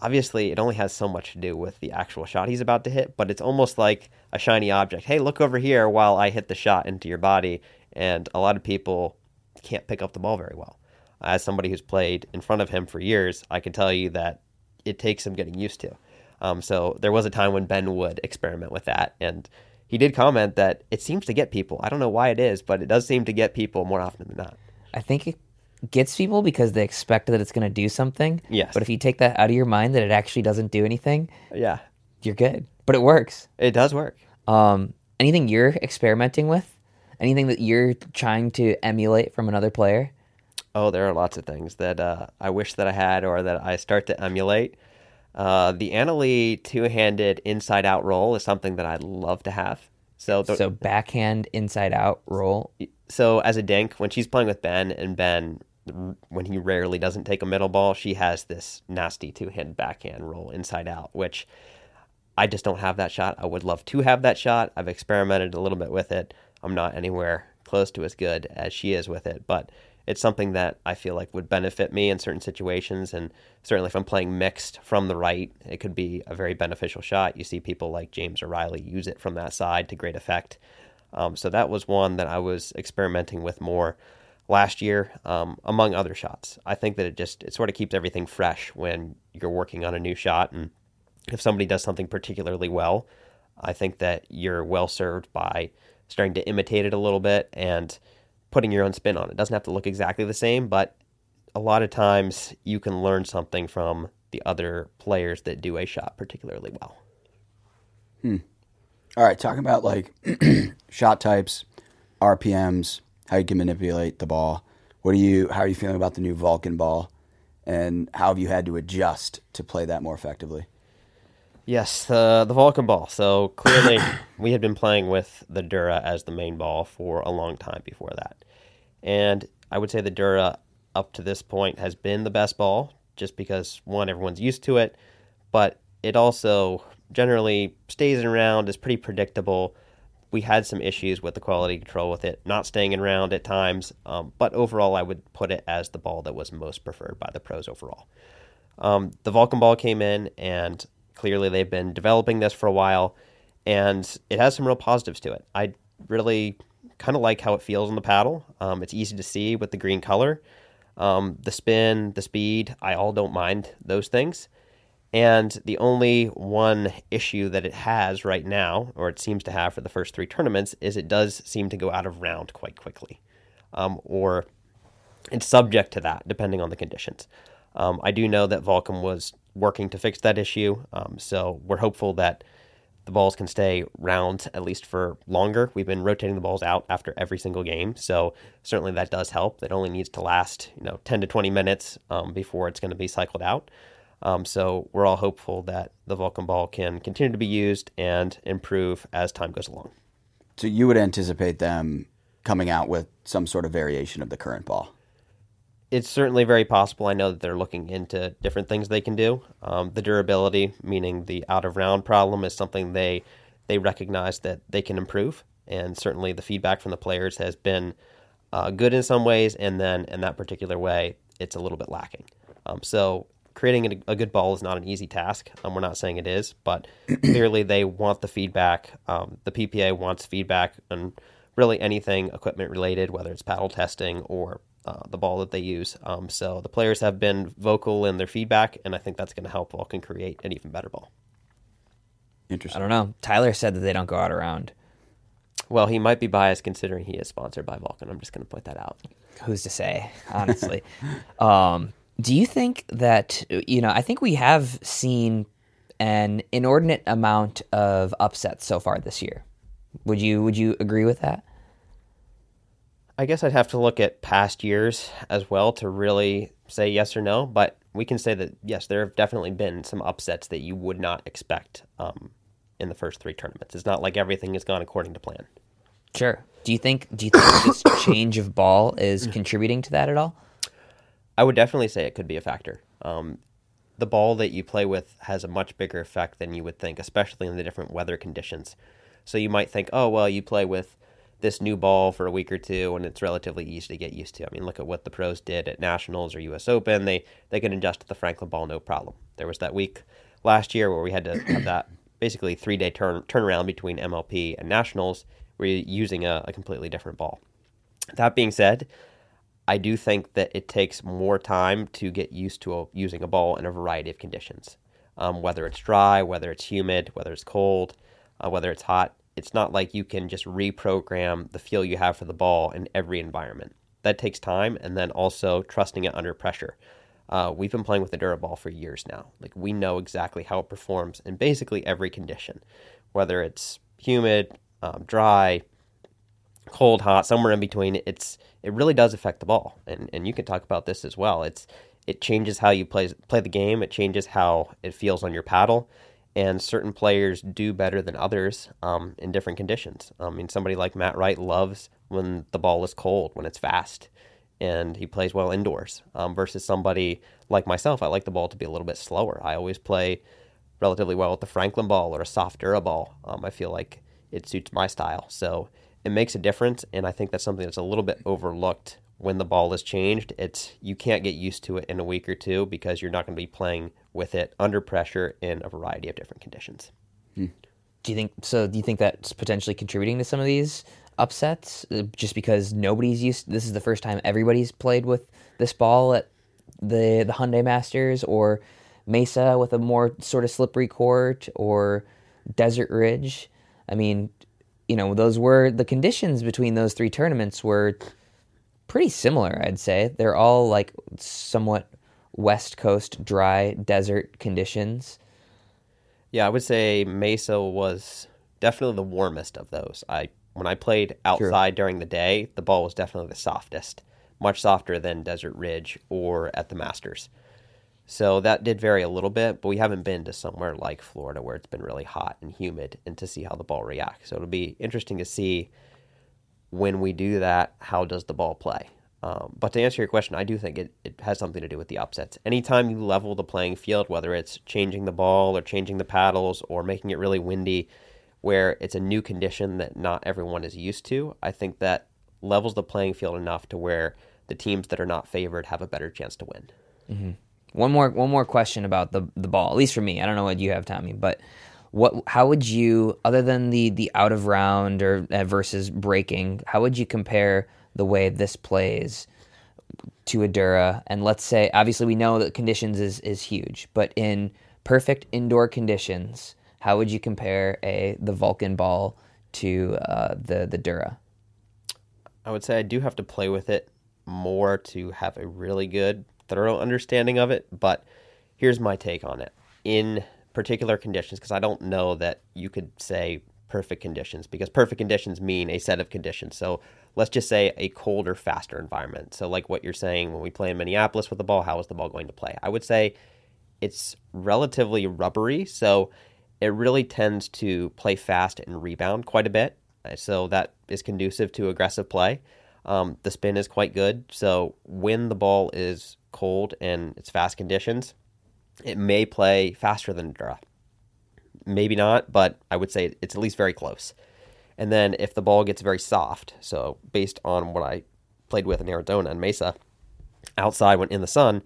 obviously it only has so much to do with the actual shot he's about to hit. But it's almost like a shiny object. Hey, look over here while I hit the shot into your body, and a lot of people can't pick up the ball very well as somebody who's played in front of him for years, I can tell you that it takes some getting used to. Um, so there was a time when Ben would experiment with that, and he did comment that it seems to get people. I don't know why it is, but it does seem to get people more often than not. i think it gets people because they expect that it's going to do something Yes. but if you take that out of your mind that it actually doesn't do anything Yeah, you're good but it works it does work. um anything you're experimenting with anything that you're trying to emulate from another player Oh, there are lots of things that uh, I wish that I had or that I start to emulate. Uh, the Anna Leigh two-handed inside-out roll is something that I'd love to have. So, the, so backhand inside out roll so as a dink, when she's playing with Ben, and Ben, when he rarely doesn't take a middle ball, she has this nasty two-handed backhand roll inside out, which I just don't have that shot. I would love to have that shot. I've experimented a little bit with it. I'm not anywhere close to as good as she is with it, but it's something that I feel like would benefit me in certain situations. And certainly if I'm playing mixed from the right, it could be a very beneficial shot. You see people like James O'Reilly use it from that side to great effect. Um, so that was one that I was experimenting with more last year, um, among other shots. I think that it just it sort of keeps everything fresh when you're working on a new shot, and if somebody does something particularly well, I think that you're well served by starting to imitate it a little bit and putting your own spin on it. It doesn't have to look exactly the same, but a lot of times you can learn something from the other players that do a shot particularly well. Hmm. All right, talking about like shot types, RPMs, how you can manipulate the ball. What do you? How are you feeling about the new Vulcan ball, and how have you had to adjust to play that more effectively? Yes, the the Vulcan ball. So clearly, we had been playing with the Dura as the main ball for a long time before that, and I would say the Dura up to this point has been the best ball, just because one everyone's used to it, but it also generally stays around, is pretty predictable. We had some issues with the quality control with it not staying around at times, um, but overall, I would put it as the ball that was most preferred by the pros overall. Um, the Vulcan ball came in, and clearly they've been developing this for a while, and it has some real positives to it. I really kind of like how it feels on the paddle. Um, it's easy to see with the green color. Um, the spin, the speed, I all don't mind those things. And the only one issue that it has right now, or it seems to have for the first three tournaments, is it does seem to go out of round quite quickly. Um, or it's subject to that, depending on the conditions. Um, I do know that Vulcan was working to fix that issue, um, so we're hopeful that the balls can stay round at least for longer. We've been rotating the balls out after every single game, so certainly that does help. It only needs to last, you know, 10 to 20 minutes um, before it's going to be cycled out. Um, so we're all hopeful that the Vulcan ball can continue to be used and improve as time goes along. So you would anticipate them coming out with some sort of variation of the current ball. It's certainly very possible. I know that they're looking into different things they can do. Um, the durability, meaning the out of round problem, is something they they recognize that they can improve, and certainly the feedback from the players has been uh, good in some ways, and then in that particular way, it's a little bit lacking. Um, so creating a, a, good ball is not an easy task. Um, we're not saying it is, but clearly they want the feedback. Um, the PPA wants feedback on really anything equipment related, whether it's paddle testing or uh, the ball that they use. Um, so the players have been vocal in their feedback, and I think that's going to help Vulcan create an even better ball. Interesting. I don't know. Tyler said that they don't go out around. Well, he might be biased considering he is sponsored by Vulcan. I'm just going to point that out. Who's to say, honestly? um, do you think that, you know, I think we have seen an inordinate amount of upsets so far this year. Would you would you agree with that? I guess I'd have to look at past years as well to really say yes or no, but we can say that yes, there have definitely been some upsets that you would not expect um, in the first three tournaments. It's not like everything has gone according to plan. Sure. Do you think do you think this change of ball is contributing to that at all? I would definitely say it could be a factor. Um, the ball that you play with has a much bigger effect than you would think, especially in the different weather conditions. So you might think, oh well, you play with this new ball for a week or two, and it's relatively easy to get used to. I mean, look at what the pros did at Nationals or U.S. Open. They they could adjust to the Franklin ball no problem. There was that week last year where we had to have that basically three day turn turnaround between MLP and Nationals. We're using a, a completely different ball. That being said, I do think that it takes more time to get used to a, using a ball in a variety of conditions, um, whether it's dry, whether it's humid, whether it's cold, uh, whether it's hot. It's not like you can just reprogram the feel you have for the ball in every environment. That takes time, and then also trusting it under pressure. Uh, we've been playing with the Duraball for years now. Like we know exactly how it performs in basically every condition, whether it's humid, um, dry, cold, hot, somewhere in between. It's it really does affect the ball, and and you can talk about this as well. It's it changes how you play play the game. It changes how it feels on your paddle, and certain players do better than others um, in different conditions. I mean, somebody like Matt Wright loves when the ball is cold, when it's fast, and he plays well indoors. Um, versus somebody like myself, I like the ball to be a little bit slower. I always play relatively well with the Franklin ball or a soft Dura ball. Um, I feel like it suits my style. So it makes a difference, and I think that's something that's a little bit overlooked when the ball is changed. It's you can't get used to it in a week or two because you're not going to be playing with it under pressure in a variety of different conditions. Do you think so? Do you think that's potentially contributing to some of these upsets, uh, just because nobody's used? This is the first time everybody's played with this ball at the the Hyundai Masters or Mesa with a more sort of slippery court or Desert Ridge. I mean, you know, those were the conditions between those three tournaments were pretty similar, I'd say. They're all like somewhat West Coast dry desert conditions. Yeah, I would say Mesa was definitely the warmest of those. I when I played outside during the day, the ball was definitely the softest, much softer than Desert Ridge or at the Masters. So that did vary a little bit, but we haven't been to somewhere like Florida where it's been really hot and humid and to see how the ball reacts. So it'll be interesting to see when we do that, how does the ball play? Um, but to answer your question, I do think it, it has something to do with the upsets. Anytime you level the playing field, whether it's changing the ball or changing the paddles or making it really windy, where it's a new condition that not everyone is used to, I think that levels the playing field enough to where the teams that are not favored have a better chance to win. One more one more question about the the ball. At least for me, I don't know what you have, Tommy, but what how would you other than the the out of round or uh, versus breaking, how would you compare the way this plays to a Dura? And let's say obviously we know that conditions is is huge, but in perfect indoor conditions, how would you compare a the Vulcan ball to uh, the the Dura? I would say I do have to play with it more to have a really good, thorough understanding of it. But here's my take on it. In particular conditions, because I don't know that you could say perfect conditions, because perfect conditions mean a set of conditions. So let's just say a colder, faster environment. So, like what you're saying, when we play in Minneapolis with the ball, how is the ball going to play? I would say it's relatively rubbery, so it really tends to play fast and rebound quite a bit. So that is conducive to aggressive play. Um, the spin is quite good, so when the ball is cold and it's fast conditions, it may play faster than a Dura. Maybe not, but I would say it's at least very close. And then if the ball gets very soft, so based on what I played with in Arizona and Mesa, outside when in the sun,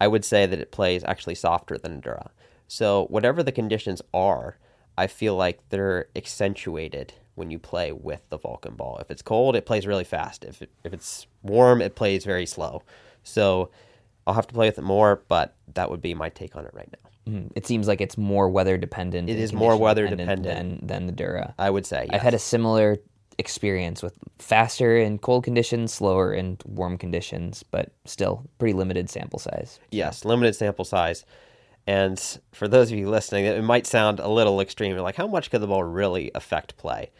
I would say that it plays actually softer than Dura. So whatever the conditions are, I feel like they're accentuated when you play with the Vulcan ball. If it's cold, it plays really fast. If it, if it's warm, it plays very slow. So I'll have to play with it more, but that would be my take on it right now. Mhm. It seems like it's more weather dependent. It is more weather dependent dependent. than, than the Dura. I would say I've had a similar experience with faster in cold conditions, slower in warm conditions, but still pretty limited sample size. Yes, limited sample size. And for those of you listening, it might sound a little extreme. Like, how much could the ball really affect play?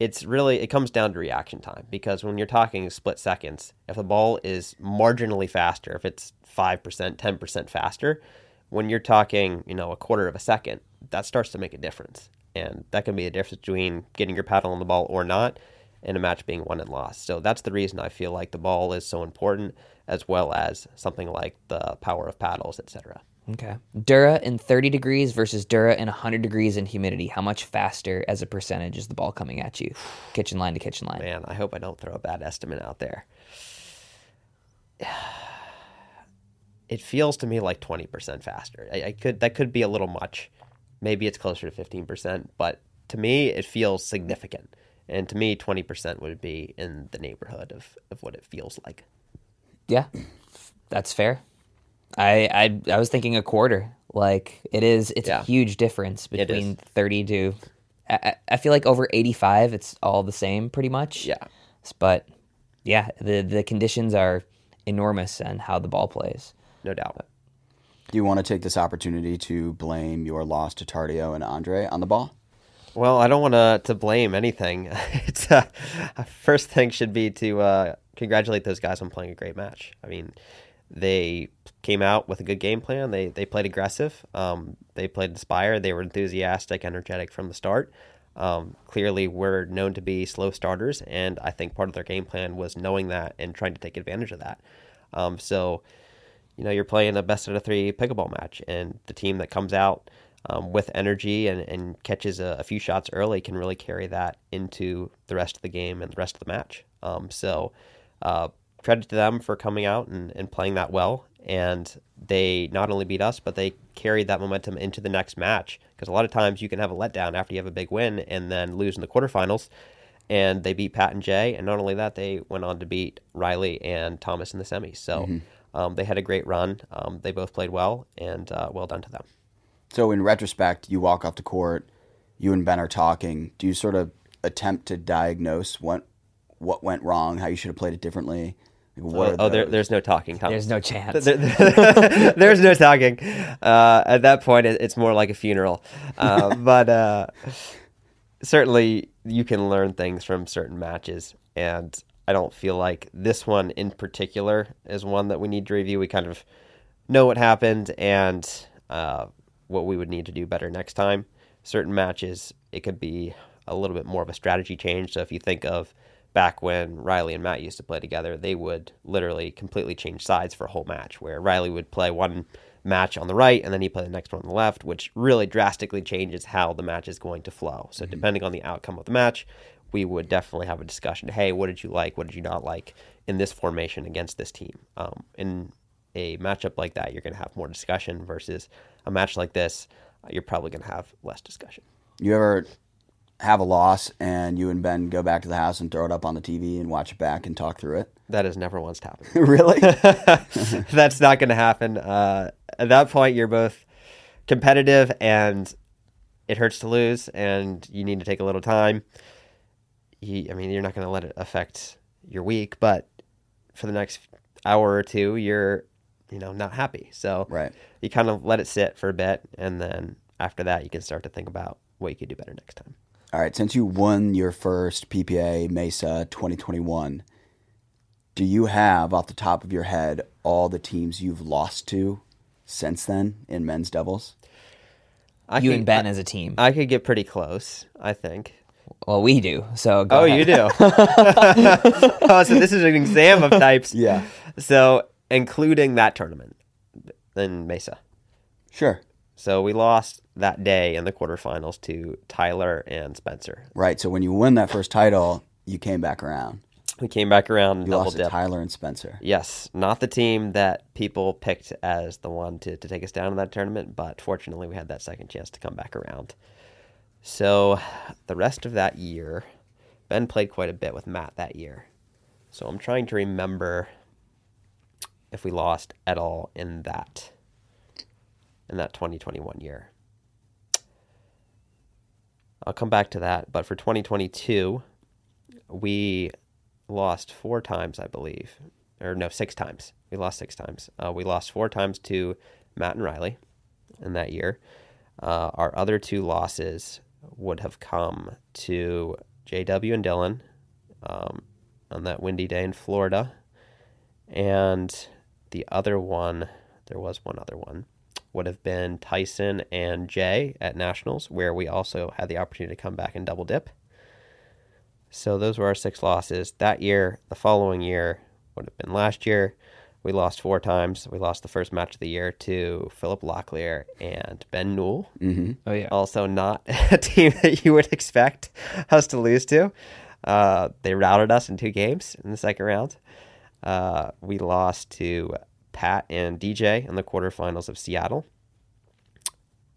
It's really, it comes down to reaction time because when you're talking split seconds, if the ball is marginally faster, if it's 5%, 10% faster, when you're talking, you know, a quarter of a second, that starts to make a difference. And that can be the difference between getting your paddle on the ball or not and a match being won and lost. So that's the reason I feel like the ball is so important, as well as something like the power of paddles, etc. Okay. Dura in 30 degrees versus Dura in 100 degrees in humidity. How much faster as a percentage is the ball coming at you? Kitchen line to kitchen line. Man, I hope I don't throw a bad estimate out there. It feels to me like twenty percent faster. I, I could that could be a little much. Maybe it's closer to fifteen percent, but to me it feels significant. And to me, twenty percent would be in the neighborhood of, of what it feels like. Yeah, that's fair. I I I was thinking a quarter. Like it is, it's Yeah. a huge difference between thirty to. I, I- I feel like over eighty five, it's all the same pretty much. Yeah. but yeah, the the conditions are enormous and how the ball plays. No doubt. Do you want to take this opportunity to blame your loss to Tardio and Andre on the ball? Well, I don't want to to blame anything. it's uh, first thing should be to uh, congratulate those guys on playing a great match. I mean, they came out with a good game plan. They they played aggressive. Um, they played inspired. They were enthusiastic, energetic from the start. Um, clearly, we're known to be slow starters, and I think part of their game plan was knowing that and trying to take advantage of that. Um, so, you know, you're playing a best out of three pickleball match, and the team that comes out um, with energy and, and catches a, a few shots early can really carry that into the rest of the game and the rest of the match. Um, so, uh, credit to them for coming out and, and playing that well. And they not only beat us, but they carried that momentum into the next match. Because a lot of times you can have a letdown after you have a big win and then lose in the quarterfinals. And they beat Pat and Jay. And not only that, they went on to beat Riley and Thomas in the semis. So um, they had a great run. Um, they both played well, and uh, well done to them. So, in retrospect, you walk off the court, you and Ben are talking. Do you sort of attempt to diagnose what what went wrong, how you should have played it differently? What Oh, there, there's no talking. There's no chance. There- there- there's no talking. Uh, at that point, it, it's more like a funeral. Uh, but uh, certainly, you can learn things from certain matches, and I don't feel like this one in particular is one that we need to review. We kind of know what happened and uh, what we would need to do better next time. Certain matches, it could be a little bit more of a strategy change. So if you think of back when Riley and Matt used to play together, they would literally completely change sides for a whole match, where Riley would play one match on the right and then he play the next one on the left, which really drastically changes how the match is going to flow. So depending on the outcome of the match, we would definitely have a discussion. Hey, what did you like? What did you not like in this formation against this team? Um, in a matchup like that, you're going to have more discussion versus a match like this, you're probably going to have less discussion. You ever have a loss and you and Ben go back to the house and throw it up on the TV and watch it back and talk through it? That has never once happened. really? That's not going to happen. Uh, at that point, you're both competitive and it hurts to lose, and you need to take a little time. You, I mean, you're not going to let it affect your week, but for the next hour or two, you're, you know, not happy. So Right. you kind of let it sit for a bit, and then after that, you can start to think about what you could do better next time. All right, since you won your first PPA Mesa 2021, do you have off the top of your head all the teams you've lost to since then in men's doubles? I you could- and Ben as a team. I could get pretty close. I think. well, we do. So go Oh, ahead. you do. oh, so this is an exam of types. Yeah. So including that tournament in Mesa. Sure. So we lost that day in the quarterfinals to Tyler and Spencer. Right. So when you win that first title, you came back around. We came back around You lost to. Tyler and Spencer. Yes, not the team that people picked as the one to, to take us down in that tournament, but fortunately we had that second chance to come back around. So the rest of that year, Ben played quite a bit with Matt that year. So I'm trying to remember if we lost at all in that in that 2021 year. I'll come back to that, but for 2022, we lost four times, I believe, or no, six times. We lost six times. Uh, we lost four times to Matt and Riley in that year. Uh, our other two losses would have come to JW and Dylan um, on that windy day in Florida, and the other one, there was one other one, would have been Tyson and Jay at Nationals, where we also had the opportunity to come back and double dip. So those were our six losses. That year, the following year would have been last year. We lost four times. We lost the first match of the year to Philip Locklear and Ben Newell. Mm-hmm. Oh yeah. Also, not a team that you would expect us to lose to. Uh, they routed us in two games in the second round. Uh, we lost to Pat and DJ in the quarterfinals of Seattle.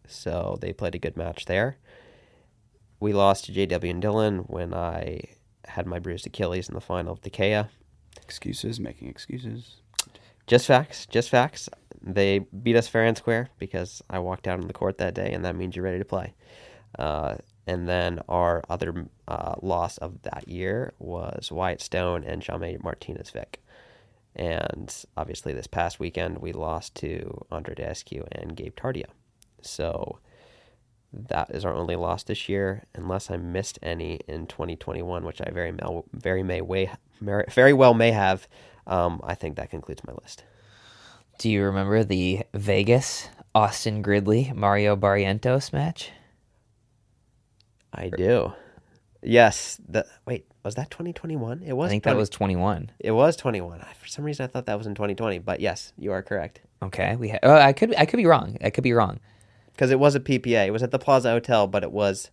So they played a good match there. We lost to JW and Dylan when I had my bruised Achilles in the final of Takea. Excuses, making excuses. Just facts, just facts. They beat us fair and square because I walked out on the court that day, and that means you're ready to play. Uh, and then our other uh, loss of that year was Wyatt Stone and Jaume Martinez Vich. And obviously, this past weekend, we lost to Andre Daescu and Gabe Tardio. So that is our only loss this year, unless I missed any in 2021, which I very, mel- very may way, very well may have. Um, I think that concludes my list. Do you remember the Vegas Austin Gridley Mario Barrientos match? I do. Yes. The wait was that 2021? It was. I think that was 21. It was 21. I- For some reason, I thought that was in 2020. But yes, you are correct Okay, we ha- oh, I could I could be wrong. I could be wrong. because it was a PPA. It was at the Plaza Hotel, but it was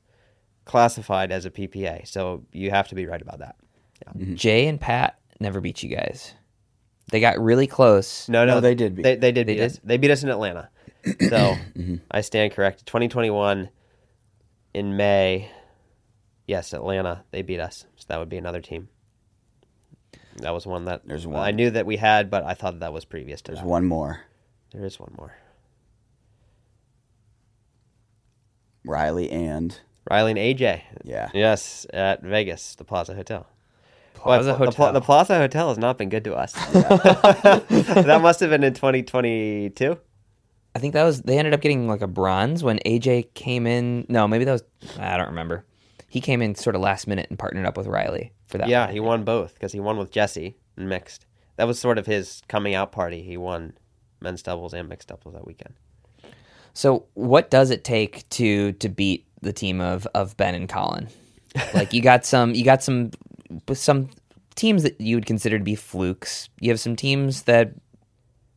classified as a PPA. So you have to be right about that. Mm-hmm. Jay and Pat never beat you guys. They got really close. No, no, No, they did beat- They, they did They beat did? us. They beat us in Atlanta. So mm-hmm. I stand corrected. 2021 in May. Yes, Atlanta. They beat us. So that would be another team. That was one that There's one. I knew that we had, but I thought that was previous to There's that. one more. There is one more. Riley and Riley and AJ. yeah. Yes, at Vegas, the Plaza Hotel. Plaza Boy, the, Pla- Hotel. the Plaza Hotel has not been good to us. that must have been in 2022. I think that was they ended up getting like a bronze when AJ came in. No, maybe that was I don't remember. He came in sort of last minute and partnered up with Riley for that. Yeah, one. he won both because he won with Jesse and mixed. That was sort of his coming out party. He won men's doubles and mixed doubles that weekend. So, what does it take to to beat the team of of Ben and Collin? Like you got some you got some some teams that you would consider to be flukes. You have some teams that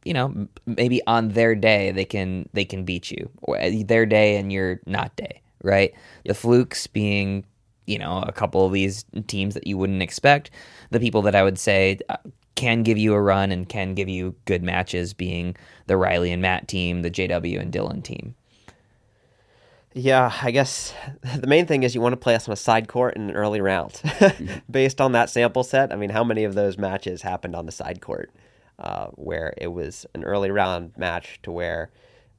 you know maybe on their day they can they can beat you or uh, their day and your not day, right? The flukes being you know a couple of these teams that you wouldn't expect. The people that I would say uh, can give you a run and can give you good matches being the Riley and Matt team, the JW and Dylan team. Yeah, I guess the main thing is you want to play us on a side court in an early round. Based on that sample set, I mean, how many of those matches happened on the side court uh, where it was an early round match to where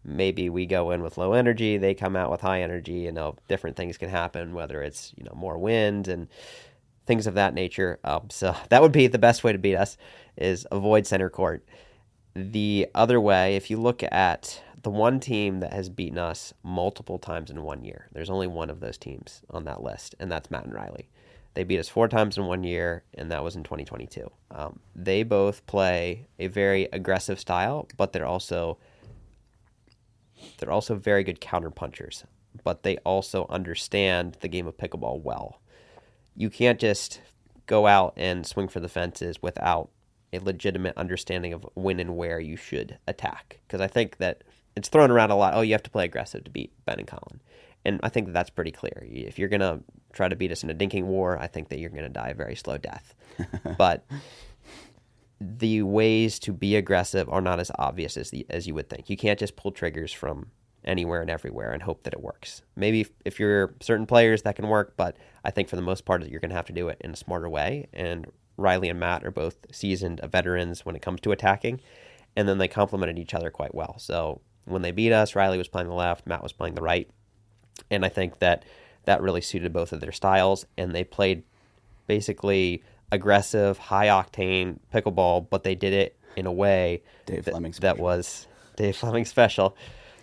maybe we go in with low energy, they come out with high energy, know, different things can happen, whether it's, you know, more wind and things of that nature. Um, so that would be the best way to beat us is avoid center court. The other way, if you look at the one team that has beaten us multiple times in one year, there's only one of those teams on that list, and that's Matt and Riley. They beat us four times in one year, and that was in 2022. Um, they both play a very aggressive style, but they're also they're also very good counter punchers, but they also understand the game of pickleball well. You can't just go out and swing for the fences without a legitimate understanding of when and where you should attack. Because I think that it's thrown around a lot. Oh, you have to play aggressive to beat Ben and Collin. And I think that that's pretty clear. If you're going to try to beat us in a dinking war, I think that you're going to die a very slow death. but the ways to be aggressive are not as obvious as the, as you would think. You can't just pull triggers from anywhere and everywhere and hope that it works. Maybe if, if you're certain players that can work, but I think for the most part you're going to have to do it in a smarter way. And Riley and Matt are both seasoned veterans when it comes to attacking, and then they complemented each other quite well. So when they beat us, Riley was playing the left, Matt was playing the right, and I think that that really suited both of their styles, and they played basically aggressive, high octane pickleball, but they did it in a way Dave that, that was Dave Fleming special.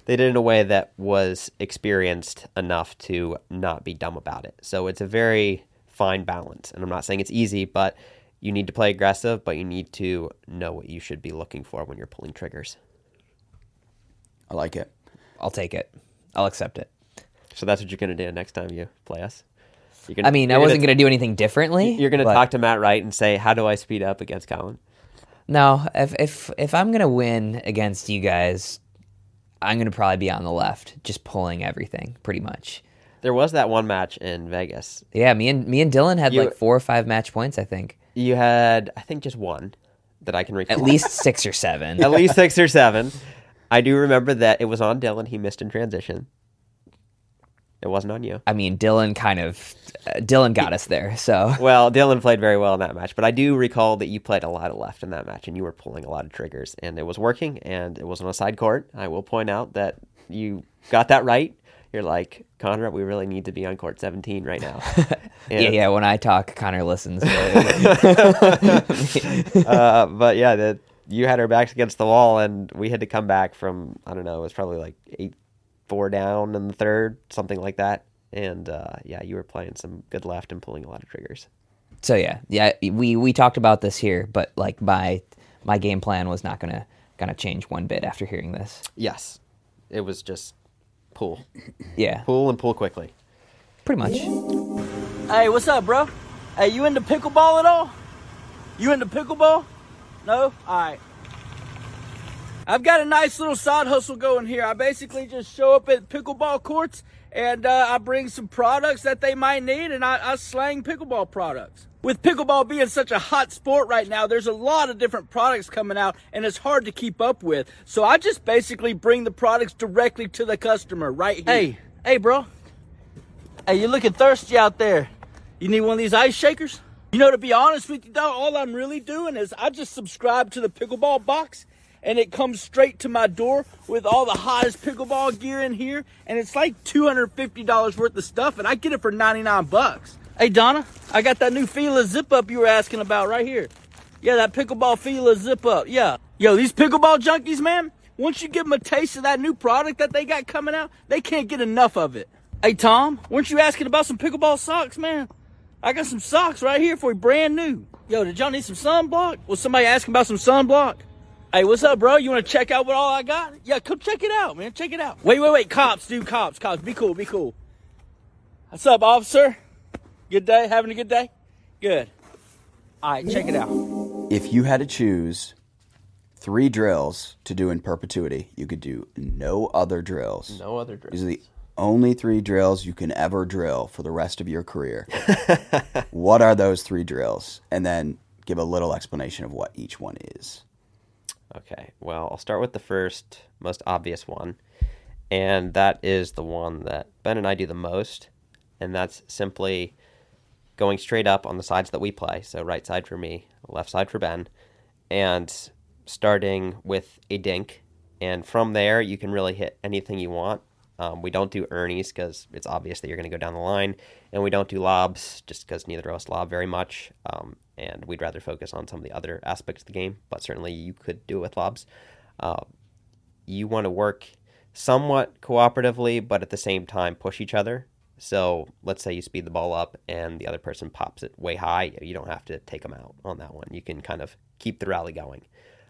They did it in a way that was experienced enough to not be dumb about it. So it's a very fine balance. And I'm not saying it's easy, but you need to play aggressive, but you need to know what you should be looking for when you're pulling triggers. I like it. I'll take it. I'll accept it. So that's what you're going to do next time you play us. Gonna, I mean, I wasn't gonna, do anything differently. You're going to talk to Matt Wright and say, "How do I speed up against Collin?" No, if if if I'm gonna win against you guys, I'm gonna probably be on the left, just pulling everything, pretty much. There was that one match in Vegas. Yeah, me and me and Dylan had You- like four or five match points, I think. You had, I think, just one that I can recall. At least six or seven. at least six or seven. I do remember that it was on Dylan. He missed in transition. It wasn't on you. I mean, Dylan kind of uh, Dylan got us there. So Well, Dylan played very well in that match, but I do recall that you played a lot of left in that match, and you were pulling a lot of triggers, and it was working, and it was on a side court. I will point out that you got that right. You're like Connor, we really need to be on court 17 right now. yeah, yeah. When I talk, Connor listens. uh, but yeah, that you had our backs against the wall, and we had to come back from I don't know, it was probably like eight four down in the third, something like that. And uh, yeah, you were playing some good left and pulling a lot of triggers. so yeah, yeah. We we talked about this here, but like my my game plan was not gonna gonna change one bit after hearing this. Yes, it was just pull, Yeah, pull, and pull quickly. pretty much. Hey, what's up, bro? Hey, you into pickleball at all? You into pickleball? No? Alright. I've got a nice little side hustle going here. I basically just show up at pickleball courts and uh, I bring some products that they might need and I, I slang pickleball products. With pickleball being such a hot sport right now, there's a lot of different products coming out and it's hard to keep up with. So I just basically bring the products directly to the customer right here. Hey, hey, bro. Hey, you're looking thirsty out there. You need one of these ice shakers? You know, to be honest with you, dog, all I'm really doing is I just subscribe to the pickleball box and it comes straight to my door with all the hottest pickleball gear in here. And it's like $250 worth of stuff and I get it for 99 bucks. Hey, Donna, I got that new Fila zip up you were asking about right here. Yeah, that pickleball Fila zip up. Yeah. Yo, these pickleball junkies, man, once you give them a taste of that new product that they got coming out, they can't get enough of it. Hey, Tom, weren't you asking about some pickleball socks, man? I got some socks right here for you, brand new. Yo, did y'all need some sunblock? Was somebody asking about some sunblock? Hey, what's up, bro? You want to check out what all I got? Yeah, come check it out, man. Check it out. Wait, wait, wait. Cops, dude. Cops, cops. Be cool, be cool. What's up, officer? Good day? Having a good day? Good. All right, check it out. If you had to choose three drills to do in perpetuity, you could do no other drills. No other drills. These are the only three drills you can ever drill for the rest of your career. what are those three drills? And then give a little explanation of what each one is. Okay, well, I'll start with the first, most obvious one, and that is the one that Ben and I do the most, and that's simply going straight up on the sides that we play. So, right side for me, left side for Ben, and starting with a dink. And from there, you can really hit anything you want. Um, we don't do Ernes because it's obvious that you're going to go down the line, and we don't do lobs just because neither of us lob very much, um, and we'd rather focus on some of the other aspects of the game. But certainly, you could do it with lobs. Uh, you want to work somewhat cooperatively, but at the same time push each other. So let's say you speed the ball up and the other person pops it way high. You don't have to take them out on that one. You can kind of keep the rally going.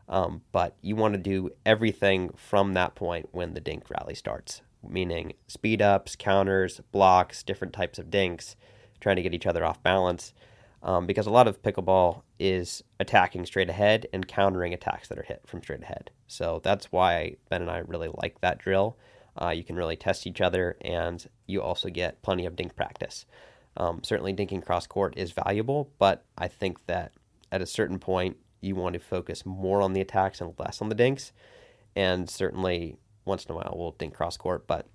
Um, but you want to do everything from that point when the dink rally starts, meaning speed ups, counters, blocks, different types of dinks, trying to get each other off balance. Um, because a lot of pickleball is attacking straight ahead and countering attacks that are hit from straight ahead. So that's why Ben and I really like that drill. Uh, you can really test each other, and you also get plenty of dink practice. Um, certainly, dinking cross court is valuable, but I think that at a certain point, you want to focus more on the attacks and less on the dinks. And certainly, once in a while, we'll dink cross court, but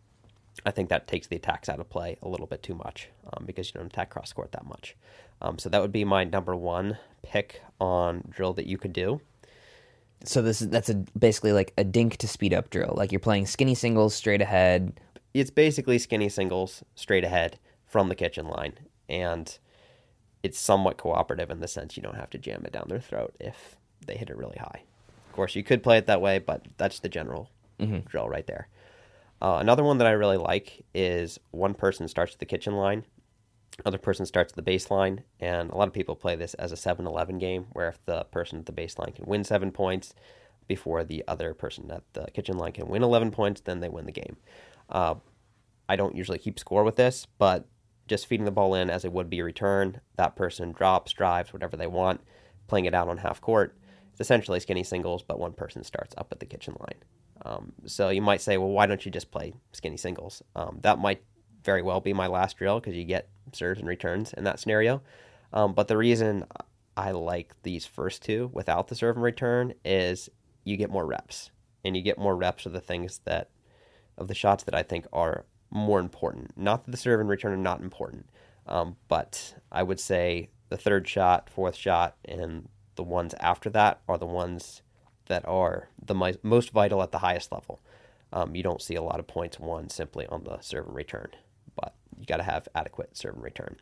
I think that takes the attacks out of play a little bit too much um, because you don't attack cross court that much. Um, so that would be my number one pick on drill that you could do. So this is that's a basically like a dink to speed up drill. Like you're playing skinny singles straight ahead. It's basically skinny singles straight ahead from the kitchen line, and it's somewhat cooperative in the sense you don't have to jam it down their throat if they hit it really high. Of course, you could play it that way, but that's the general drill right there. Uh, another one that I really like is one person starts at the kitchen line, other person starts at the baseline, and a lot of people play this as a 7-11 game, where if the person at the baseline can win seven points before the other person at the kitchen line can win 11 points, then they win the game. Uh, I don't usually keep score with this, but just feeding the ball in as it would be a return, that person drops, drives, whatever they want, playing it out on half court. It's essentially skinny singles, but one person starts up at the kitchen line. Um, so you might say, well, why don't you just play skinny singles? Um, that might very well be my last drill because you get serves and returns in that scenario. Um, but the reason I like these first two without the serve and return is you get more reps, and you get more reps of the things that of the shots that I think are more important. Not that the serve and return are not important, um, but I would say the third shot, fourth shot, and the ones after that are the ones that are the most vital at the highest level. Um, you don't see a lot of points won simply on the serve and return, but you got to have adequate serve and return.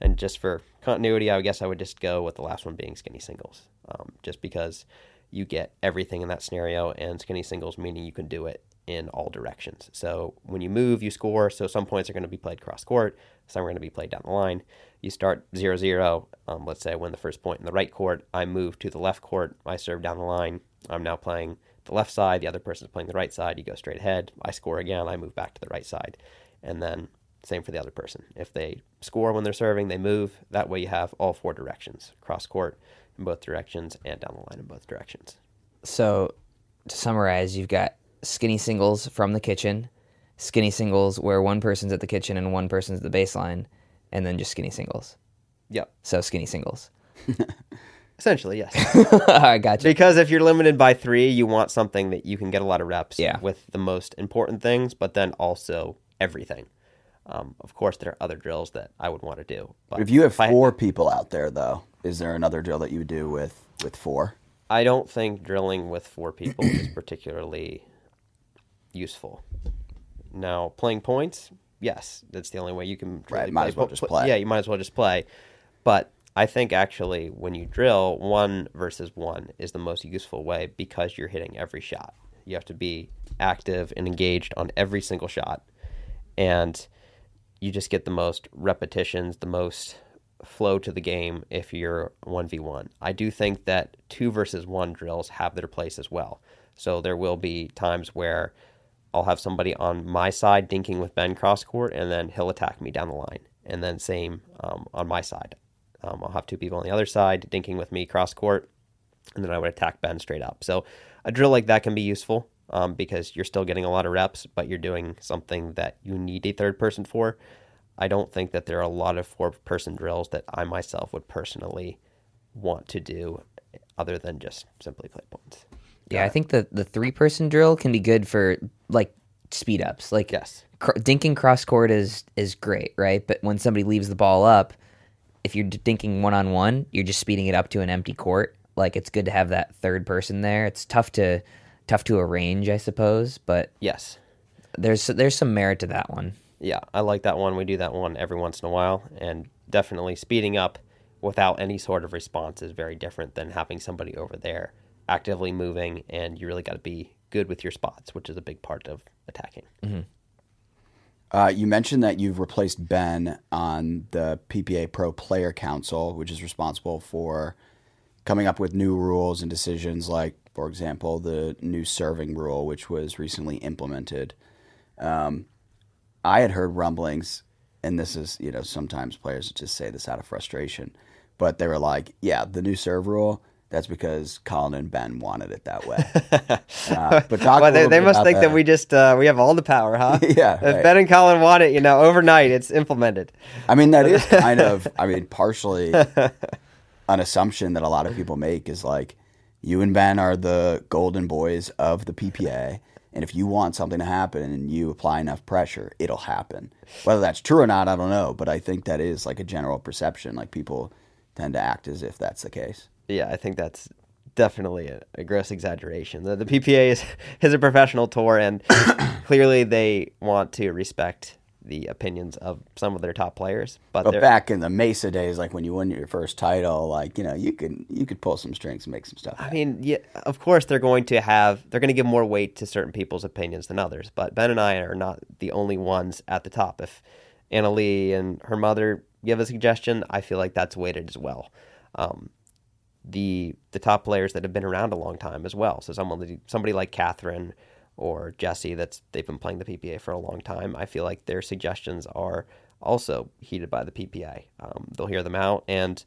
And just for continuity, I guess I would just go with the last one being skinny singles, um, just because you get everything in that scenario, and skinny singles meaning you can do it in all directions. So when you move, you score. So some points are going to be played cross court, some are going to be played down the line. You start 0 0. Um, let's say I win the first point in the right court. I move to the left court. I serve down the line. I'm now playing the left side. The other person is playing the right side. You go straight ahead. I score again. I move back to the right side. And then same for the other person. If they score when they're serving, they move. That way you have all four directions cross court in both directions and down the line in both directions. So to summarize, you've got skinny singles from the kitchen, skinny singles where one person's at the kitchen and one person's at the baseline, and then just skinny singles. Yep. So skinny singles. Essentially, yes. I got you. Because if you're limited by three, you want something that you can get a lot of reps Yeah. with the most important things, but then also everything. Um, of course, there are other drills that I would want to do. But If you have I- four people out there, though, is there another drill that you would do with with four? I don't think drilling with four people is particularly useful. Now, playing points, yes, that's the only way you can. Right, really might as well just play. Yeah, you might as well just play. But I think actually, when you drill, one versus one is the most useful way because you're hitting every shot. You have to be active and engaged on every single shot, and you just get the most repetitions, the most flow to the game if you're 1v1. I do think that two versus one drills have their place as well. So there will be times where I'll have somebody on my side dinking with Ben cross court, and then he'll attack me down the line. And then same um, on my side. Um, I'll have two people on the other side dinking with me cross court, and then I would attack Ben straight up. So a drill like that can be useful um, because you're still getting a lot of reps, but you're doing something that you need a third person for. I don't think that there are a lot of four person drills that I myself would personally want to do other than just simply play points. Yeah, I think the the three person drill can be good for like speed ups. Like Yes. cr- dinking cross court is is great, right? But when somebody leaves the ball up, if you're thinking one on one, you're just speeding it up to an empty court. Like it's good to have that third person there. It's tough to tough to arrange, I suppose, but Yes. there's there's some merit to that one. Yeah, I like that one. We do that one every once in a while, and definitely speeding up without any sort of response is very different than having somebody over there actively moving, and you really got to be good with your spots, which is a big part of attacking. Mm-hmm. Uh, you mentioned that you've replaced Ben on the PPA Pro Player Council, which is responsible for coming up with new rules and decisions like for example, the new serving rule, which was recently implemented. Um, I had heard rumblings, and this is, you know, sometimes players just say this out of frustration, but they were like, yeah, the new serve rule, that's because Collin and Ben wanted it that way. uh, but talk Well, they, they must think that we just uh, we have all the power, huh? Yeah, If right. Ben and Collin want it, you know, overnight it's implemented. I mean, that is kind of, I mean, partially an assumption that a lot of people make is like, you and Ben are the golden boys of the PPA. And if you want something to happen and you apply enough pressure, it'll happen. Whether that's true or not, I don't know. But I think that is like a general perception. Like people tend to act as if that's the case. Yeah, I think that's definitely a, a gross exaggeration. The, the PPA is is a professional tour, and clearly they want to respect the opinions of some of their top players. But, But back in the Mesa days, like when you won your first title, like you know, you could you could pull some strings and make some stuff. I mean, yeah, of course they're going to have they're going to give more weight to certain people's opinions than others. But Ben and I are not the only ones at the top. If Anna Leigh and her mother give a suggestion, I feel like that's weighted as well. Um, the the top players that have been around a long time as well. So someone somebody like Catherine or Jesse that's they've been playing the PPA for a long time. I feel like their suggestions are also heeded by the PPA. Um, they'll hear them out and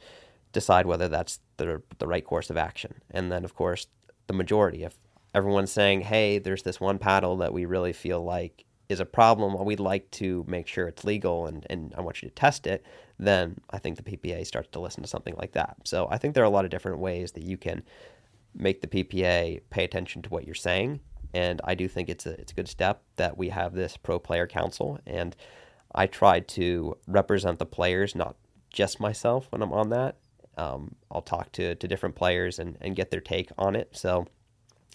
decide whether that's the the right course of action. And then of course the majority if everyone's saying, "Hey, there's this one paddle that we really feel like is a problem, we'd like to make sure it's legal and, and I want you to test it, then I think the PPA starts to listen to something like that. So I think there are a lot of different ways that you can make the PPA pay attention to what you're saying. And I do think it's a it's a good step that we have this pro player council. And I try to represent the players, not just myself when I'm on that. Um, I'll talk to, to different players and, and get their take on it. So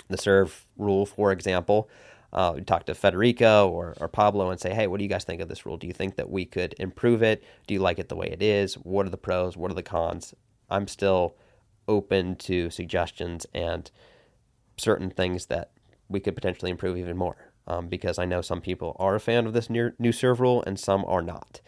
the serve rule, for example, uh, talk to Federico or, or Pablo and say, hey, what do you guys think of this rule? Do you think that we could improve it? Do you like it the way it is? What are the pros? What are the cons? I'm still open to suggestions and certain things that we could potentially improve even more. Um, because I know some people are a fan of this new, new serve rule and some are not.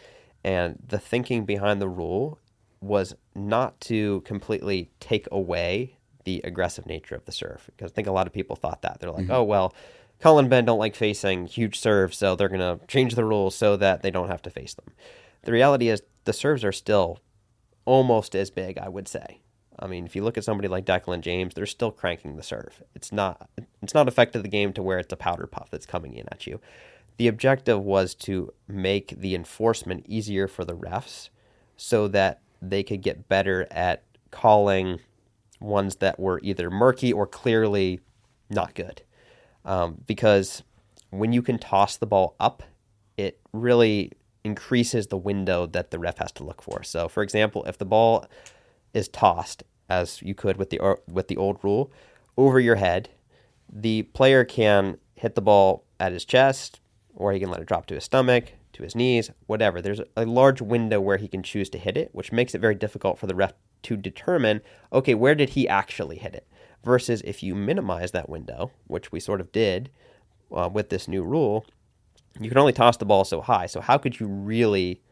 And the thinking behind the rule was not to completely take away the aggressive nature of the serve. Because I think a lot of people thought that. They're like, oh, well, Collin Ben don't like facing huge serves, so they're going to change the rules so that they don't have to face them. The reality is the serves are still almost as big, I would say. I mean, if you look at somebody like Declan James, they're still cranking the serve. It's not it's not affected the game to where it's a powder puff that's coming in at you. The objective was to make the enforcement easier for the refs so that they could get better at calling ones that were either murky or clearly not good. Um, because when you can toss the ball up, it really increases the window that the ref has to look for. So, for example, if the ball is tossed as you could with the with the old rule over your head, the player can hit the ball at his chest, or he can let it drop to his stomach, to his knees, whatever. There's a large window where he can choose to hit it, which makes it very difficult for the ref to determine, okay, where did he actually hit it? Versus if you minimize that window, which we sort of did uh, with this new rule, you can only toss the ball so high. So how could you really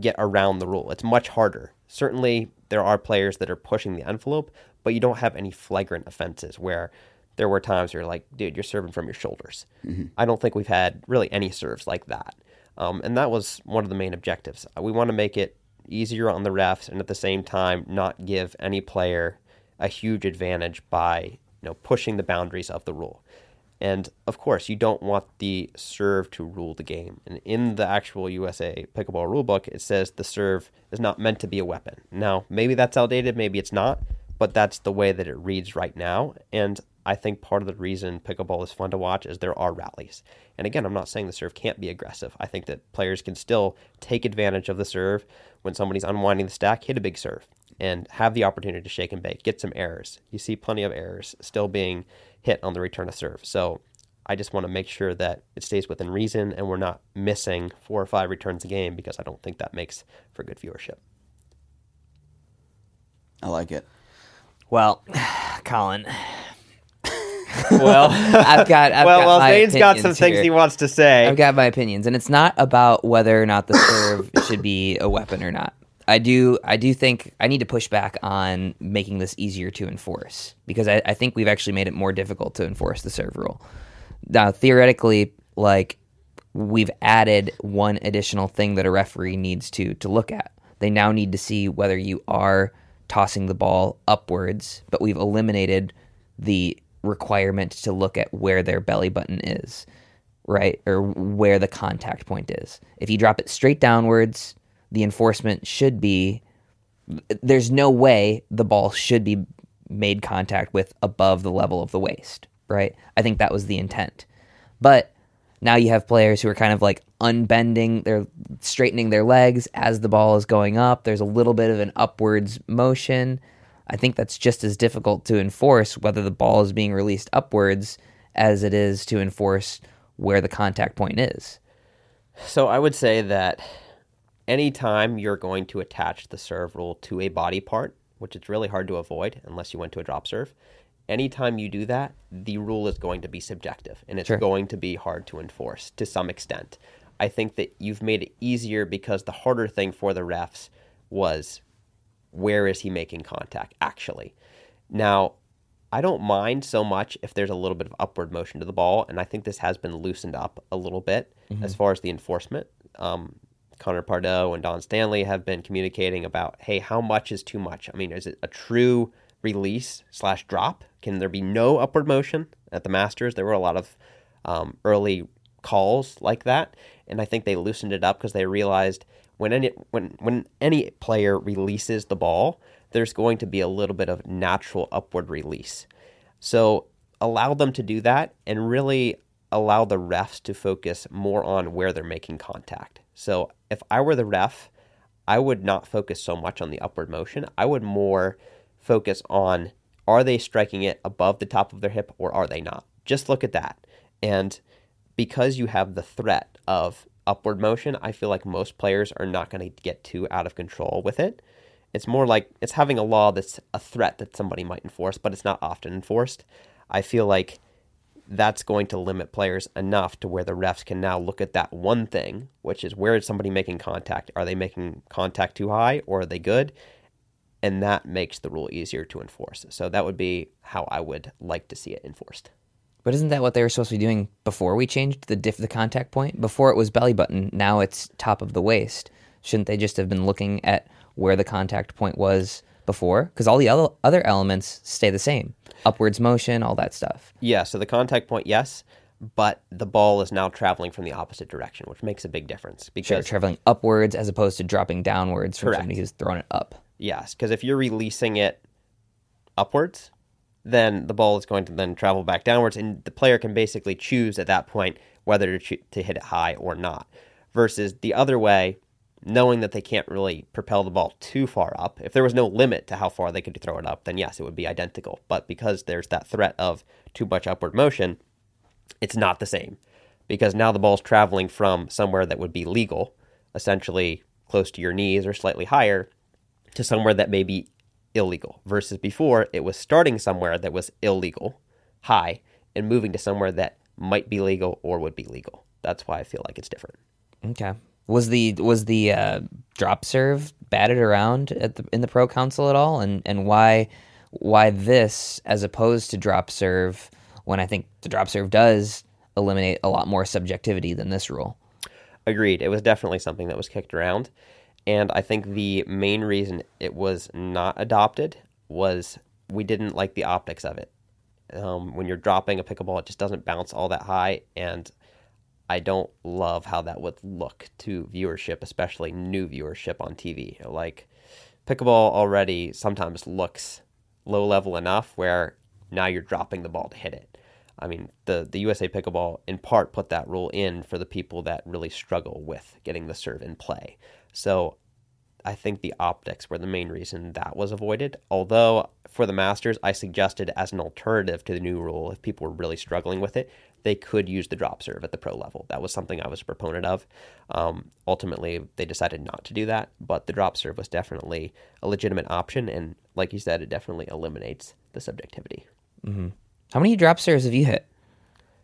get around the rule? It's much harder. Certainly, there are players that are pushing the envelope, but you don't have any flagrant offenses where there were times where you're like, dude, you're serving from your shoulders. I don't think we've had really any serves like that. Um, and that was one of the main objectives. We want to make it easier on the refs and at the same time not give any player a huge advantage by you know pushing the boundaries of the rule. And of course, you don't want the serve to rule the game. And in the actual USA pickleball rulebook, it says the serve is not meant to be a weapon. Now, maybe that's outdated, maybe it's not, but that's the way that it reads right now. And I think part of the reason pickleball is fun to watch is there are rallies. And again, I'm not saying the serve can't be aggressive. I think that players can still take advantage of the serve when somebody's unwinding the stack, hit a big serve, and have the opportunity to shake and bake, get some errors. You see plenty of errors still being hit on the return of serve. So I just want to make sure that it stays within reason and we're not missing four or five returns a game because I don't think that makes for good viewership. I like it. Well, Collin. well, I've got. I've well, got well, my Zane's got some opinions things he wants to say. I've got my opinions, and it's not about whether or not the serve should be a weapon or not. I do I do think I need to push back on making this easier to enforce because I, I think we've actually made it more difficult to enforce the serve rule. Now theoretically, like we've added one additional thing that a referee needs to to look at. They now need to see whether you are tossing the ball upwards, but we've eliminated the requirement to look at where their belly button is, right? Or where the contact point is. If you drop it straight downwards, the enforcement should be there's no way the ball should be made contact with above the level of the waist, right? I think that was the intent. But now you have players who are kind of like unbending, they're straightening their legs as the ball is going up. There's a little bit of an upwards motion. I think that's just as difficult to enforce whether the ball is being released upwards as it is to enforce where the contact point is. So I would say that anytime you're going to attach the serve rule to a body part, which it's really hard to avoid unless you went to a drop serve, anytime you do that, the rule is going to be subjective and it's Sure. going to be hard to enforce to some extent. I think that you've made it easier because the harder thing for the refs was where is he making contact actually. Now, I don't mind so much if there's a little bit of upward motion to the ball, and I think this has been loosened up a little bit as far as the enforcement. Um, Connor Pardoe and Don Stanley have been communicating about, hey, how much is too much? I mean, is it a true release slash drop? Can there be no upward motion at the Masters? There were a lot of um, early calls like that, and I think they loosened it up because they realized when any when when any player releases the ball, there's going to be a little bit of natural upward release. So allow them to do that and really allow the refs to focus more on where they're making contact. So if I were the ref, I would not focus so much on the upward motion. I would more focus on are they striking it above the top of their hip or are they not? Just look at that. And because you have the threat of upward motion, I feel like most players are not going to get too out of control with it. It's more like it's having a law that's a threat that somebody might enforce, but it's not often enforced. I feel like that's going to limit players enough to where the refs can now look at that one thing, which is where is somebody making contact? Are they making contact too high or are they good? And that makes the rule easier to enforce. So that would be how I would like to see it enforced. But isn't that what they were supposed to be doing before we changed the diff the contact point? Before it was belly button, now it's top of the waist. Shouldn't they just have been looking at where the contact point was before? Because all the other other elements stay the same. Upwards motion, all that stuff. Yeah, so the contact point, yes, but the ball is now traveling from the opposite direction, which makes a big difference Because Sure, traveling upwards as opposed to dropping downwards from Correct. somebody who's throwing it up. Yes, because if you're releasing it upwards, then the ball is going to then travel back downwards, and the player can basically choose at that point whether to, to hit it high or not. Versus the other way, knowing that they can't really propel the ball too far up. If there was no limit to how far they could throw it up, then yes, it would be identical. But because there's that threat of too much upward motion, it's not the same because now the ball's traveling from somewhere that would be legal, essentially close to your knees or slightly higher, to somewhere that may be illegal. Versus before, it was starting somewhere that was illegal, high, and moving to somewhere that might be legal or would be legal. That's why I feel like it's different. Okay. Was the was the uh, drop serve batted around at the in the pro council at all, and and why why this as opposed to drop serve when I think the drop serve does eliminate a lot more subjectivity than this rule. Agreed. It was definitely something that was kicked around. And I think the main reason it was not adopted was we didn't like the optics of it. Um, when you're dropping a pickleball, it just doesn't bounce all that high. And I don't love how that would look to viewership, especially new viewership on TV. Like, pickleball already sometimes looks low level enough where now you're dropping the ball to hit it. I mean, the, the USA Pickleball in part put that rule in for the people that really struggle with getting the serve in play. So I think the optics were the main reason that was avoided. Although for the Masters, I suggested as an alternative to the new rule, if people were really struggling with it, they could use the drop serve at the pro level. That was something I was a proponent of. Um, ultimately, they decided not to do that, but the drop serve was definitely a legitimate option. And like you said, it definitely eliminates the subjectivity. How many drop serves have you hit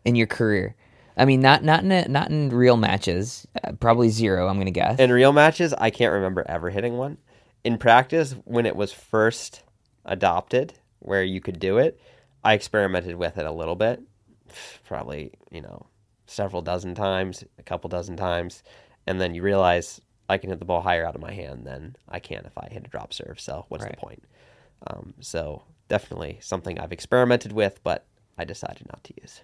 in your career? I mean, not not in a, not in real matches. Uh, probably zero. I'm gonna guess. In real matches, I can't remember ever hitting one. in practice, when it was first adopted, where you could do it, I experimented with it a little bit, probably you know several dozen times, a couple dozen times, and then you realize I can hit the ball higher out of my hand than I can if I hit a drop serve. So what's Right. the point? Um, so definitely something I've experimented with, but I decided not to use.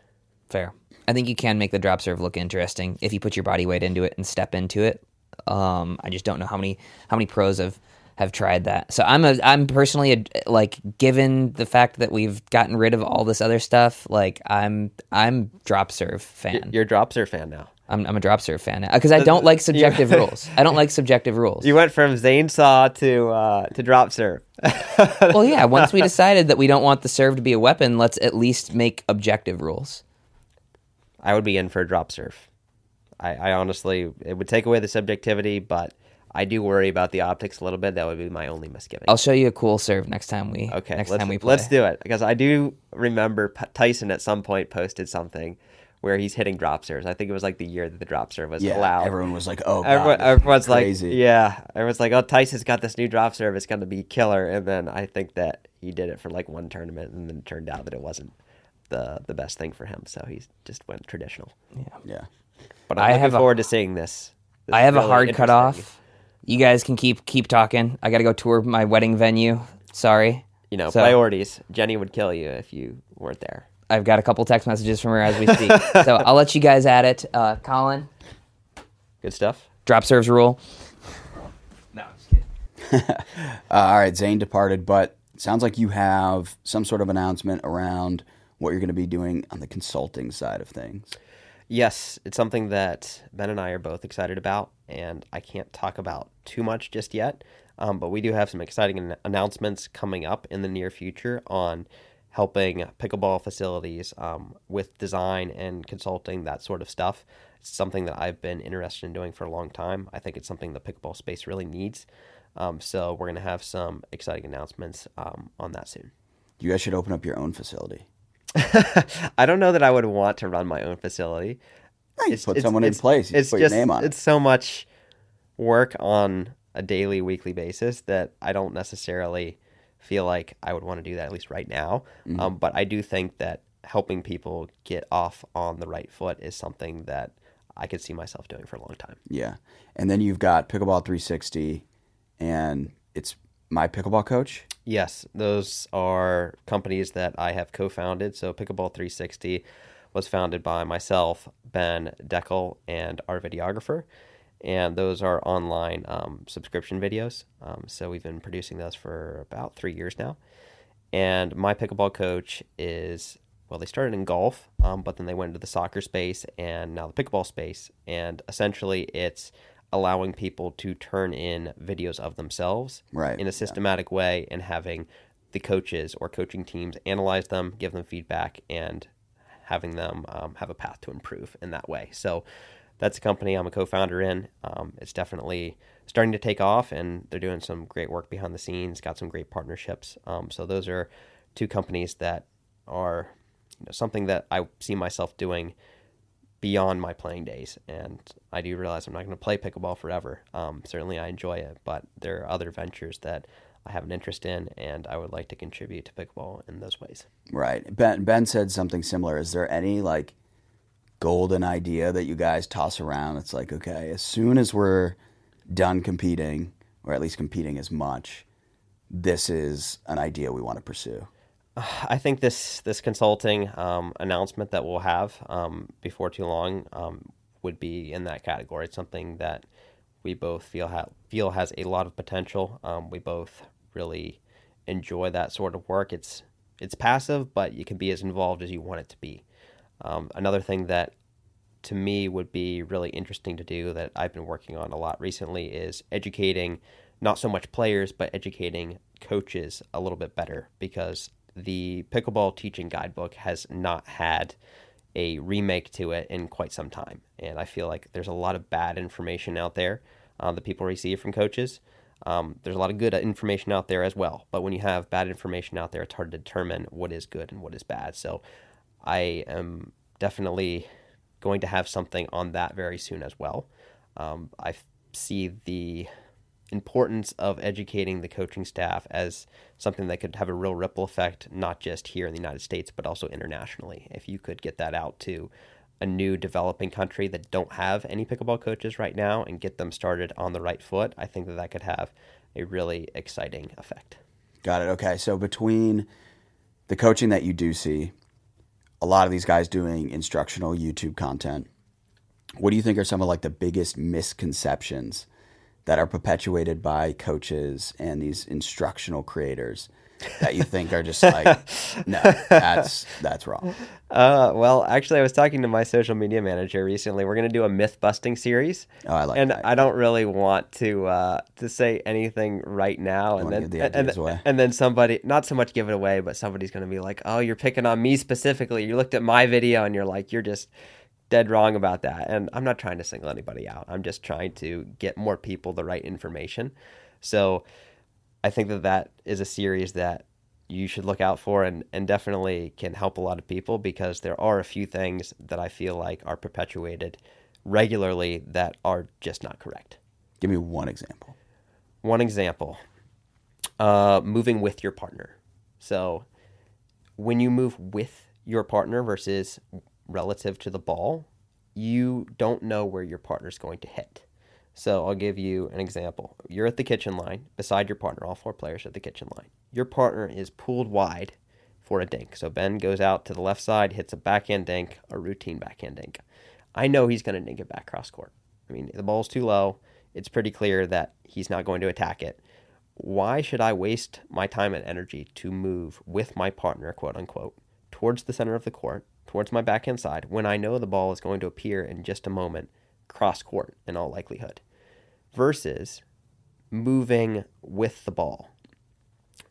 Fair. I think you can make the drop serve look interesting if you put your body weight into it and step into it. Um, I just don't know how many how many pros have have tried that. So I'm a I'm personally a, like given the fact that we've gotten rid of all this other stuff, like I'm I'm drop serve fan. You're a drop serve fan now. I'm I'm a drop serve fan because I don't like subjective rules. I don't like subjective rules. You went from Zane saw to uh, to drop serve. well, yeah. Once we decided that we don't want the serve to be a weapon, let's at least make objective rules. I would be in for a drop serve. I, I honestly, it would take away the subjectivity, but I do worry about the optics a little bit. That would be my only misgiving. I'll show you a cool serve next time we okay, next let's, time we play. let's do it because I do remember P- Tyson at some point posted something where he's hitting drop serves. I think it was like the year that the drop serve was Yeah, allowed. everyone was like, "Oh, God, Everyone, this is everyone's crazy. like, yeah. Everyone's like, oh, Tyson's got this new drop serve. It's going to be killer. And then I think that he did it for like one tournament, and then it turned out that it wasn't the the best thing for him. So he just went traditional. yeah." Yeah. But I'm I looking have a- forward to seeing this. This I is have a hard interesting. cutoff. You guys can keep keep talking. I got to go tour my wedding venue. Sorry. You know, So- priorities. Jenny would kill you if you weren't there. I've got a couple text messages from her as we speak. so I'll let you guys at it. Uh, Collin, Good stuff. drop serves rule. No, I'm just kidding. Uh, all right, Zane departed, but sounds like you have some sort of announcement around what you're going to be doing on the consulting side of things. Yes, it's something that Ben and I are both excited about, and I can't talk about too much just yet. Um, but we do have some exciting an- announcements coming up in the near future on helping pickleball facilities um, with design and consulting, that sort of stuff. It's something that I've been interested in doing for a long time. I think it's something the pickleball space really needs. Um, so we're going to have some exciting announcements um, on that soon. You guys should open up your own facility. I don't know that I would want to run my own facility. you put someone in place, you it's put your name on it. It's so much work on a daily, weekly basis that I don't necessarily feel like I would want to do that at least right now. Mm-hmm. Um, but I do think that helping people get off on the right foot is something that I could see myself doing for a long time. Yeah. And then you've got Pickleball 360 and it's my pickleball coach. Yes, those are companies that I have co-founded. So Pickleball 360 was founded by myself, Ben Dekel, and our videographer, and those are online um, subscription videos. Um, so we've been producing those for about three years now. And my pickleball coach is well, they started in golf, um, but then they went into the soccer space and now the pickleball space. And essentially, it's allowing people to turn in videos of themselves Right, in a systematic way and having the coaches or coaching teams analyze them, give them feedback, and having them um, have a path to improve in that way. So that's a company I'm a co-founder in. Um, it's definitely starting to take off, and they're doing some great work behind the scenes. Got some great partnerships. Um, so those are two companies that are you know, something that I see myself doing beyond my playing days. And I do realize I'm not going to play pickleball forever. Um, certainly, I enjoy it, but there are other ventures that I have an interest in, and I would like to contribute to pickleball in those ways. Right. Ben Ben said something similar. Is there any like golden idea that you guys toss around? It's like, okay, as soon as we're done competing, or at least competing as much, this is an idea we want to pursue. I think this this consulting um, announcement that we'll have um, before too long um, would be in that category. It's something that we both feel ha- feel has a lot of potential. Um, we both really enjoy that sort of work. It's it's passive, but you can be as involved as you want it to be. Um, another thing that to me would be really interesting to do that I've been working on a lot recently is educating not so much players but educating coaches a little bit better because the pickleball teaching guidebook has not had a remake to it in quite some time. And I feel like there's a lot of bad information out there uh, that people receive from coaches. Um, there's a lot of good information out there as well. But when you have bad information out there it's hard to determine what is good and what is bad. So I am definitely going to have something on that very soon as well. Um, I see the importance of educating the coaching staff as something that could have a real ripple effect, not just here in the United States, but also internationally. If you could get that out to a new developing country that don't have any pickleball coaches right now and get them started on the right foot, I think that that could have a really exciting effect. Got it. Okay. So between the coaching that you do see, a lot of these guys doing instructional YouTube content, what do you think are some of like the biggest misconceptions that are perpetuated by coaches and these instructional creators that you think are just like, no, that's that's wrong. Uh, well, actually, I was talking to my social media manager recently. We're going to do a myth busting series. Oh, I like and that. I don't really want to uh, to say anything right now. And then give the and, and then somebody, not so much give it away, but somebody's going to be like, "Oh, you're picking on me specifically. You looked at my video and you're like, you're just dead wrong about that." And I'm not trying to single anybody out. I'm just trying to get more people the right information. So I think that that is a series that you should look out for and, and definitely can help a lot of people because there are a few things that I feel like are perpetuated regularly that are just not correct. Give me one example. One example uh, moving with your partner. So when you move with your partner versus relative to the ball, you don't know where your partner's going to hit. So I'll give you an example. You're at the kitchen line beside your partner, all four players at the kitchen line. Your partner is pulled wide for a dink. So Ben goes out to the left side, hits a backhand dink, a routine backhand dink. I know he's going to dink it back cross court. I mean, the ball's too low. It's pretty clear that he's not going to attack it. Why should I waste my time and energy to move with my partner, quote unquote, towards the center of the court, towards my backhand side, when I know the ball is going to appear in just a moment cross court in all likelihood, versus moving with the ball?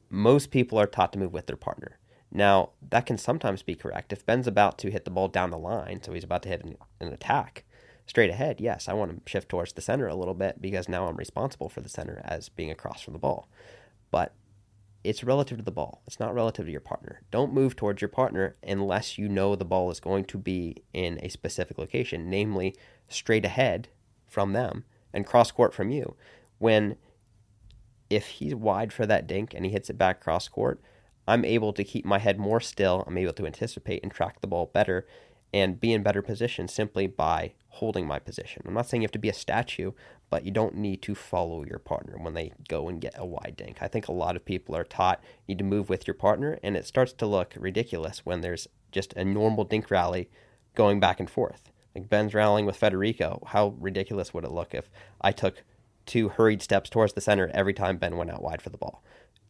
Most people are taught to move with their partner. Now, that can sometimes be correct. If Ben's about to hit the ball down the line, so he's about to hit an, an attack straight ahead, yes, I want to shift towards the center a little bit because now I'm responsible for the center as being across from the ball. But it's relative to the ball. It's not relative to your partner. Don't move towards your partner unless you know the ball is going to be in a specific location, namely straight ahead from them and cross court from you. When if he's wide for that dink and he hits it back cross court, I'm able to keep my head more still. I'm able to anticipate and track the ball better and be in better position simply by holding my position. I'm not saying you have to be a statue, but you don't need to follow your partner when they go and get a wide dink. I think a lot of people are taught you need to move with your partner, and it starts to look ridiculous when there's just a normal dink rally going back and forth. Like Ben's rallying with Federico. How ridiculous would it look if I took two hurried steps towards the center every time Ben went out wide for the ball?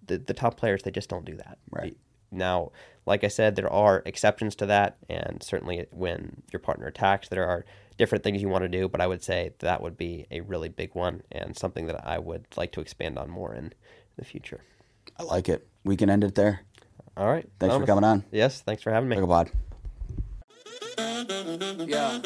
The, the top players, they just don't do that. Right. Now, like I said, there are exceptions to that, and certainly when your partner attacks, there are different things you want to do. But I would say that would be a really big one and something that I would like to expand on more in the future. I like it. We can end it there. All right. Thanks for coming on. Yes, thanks for having me. Pickleball. Yeah.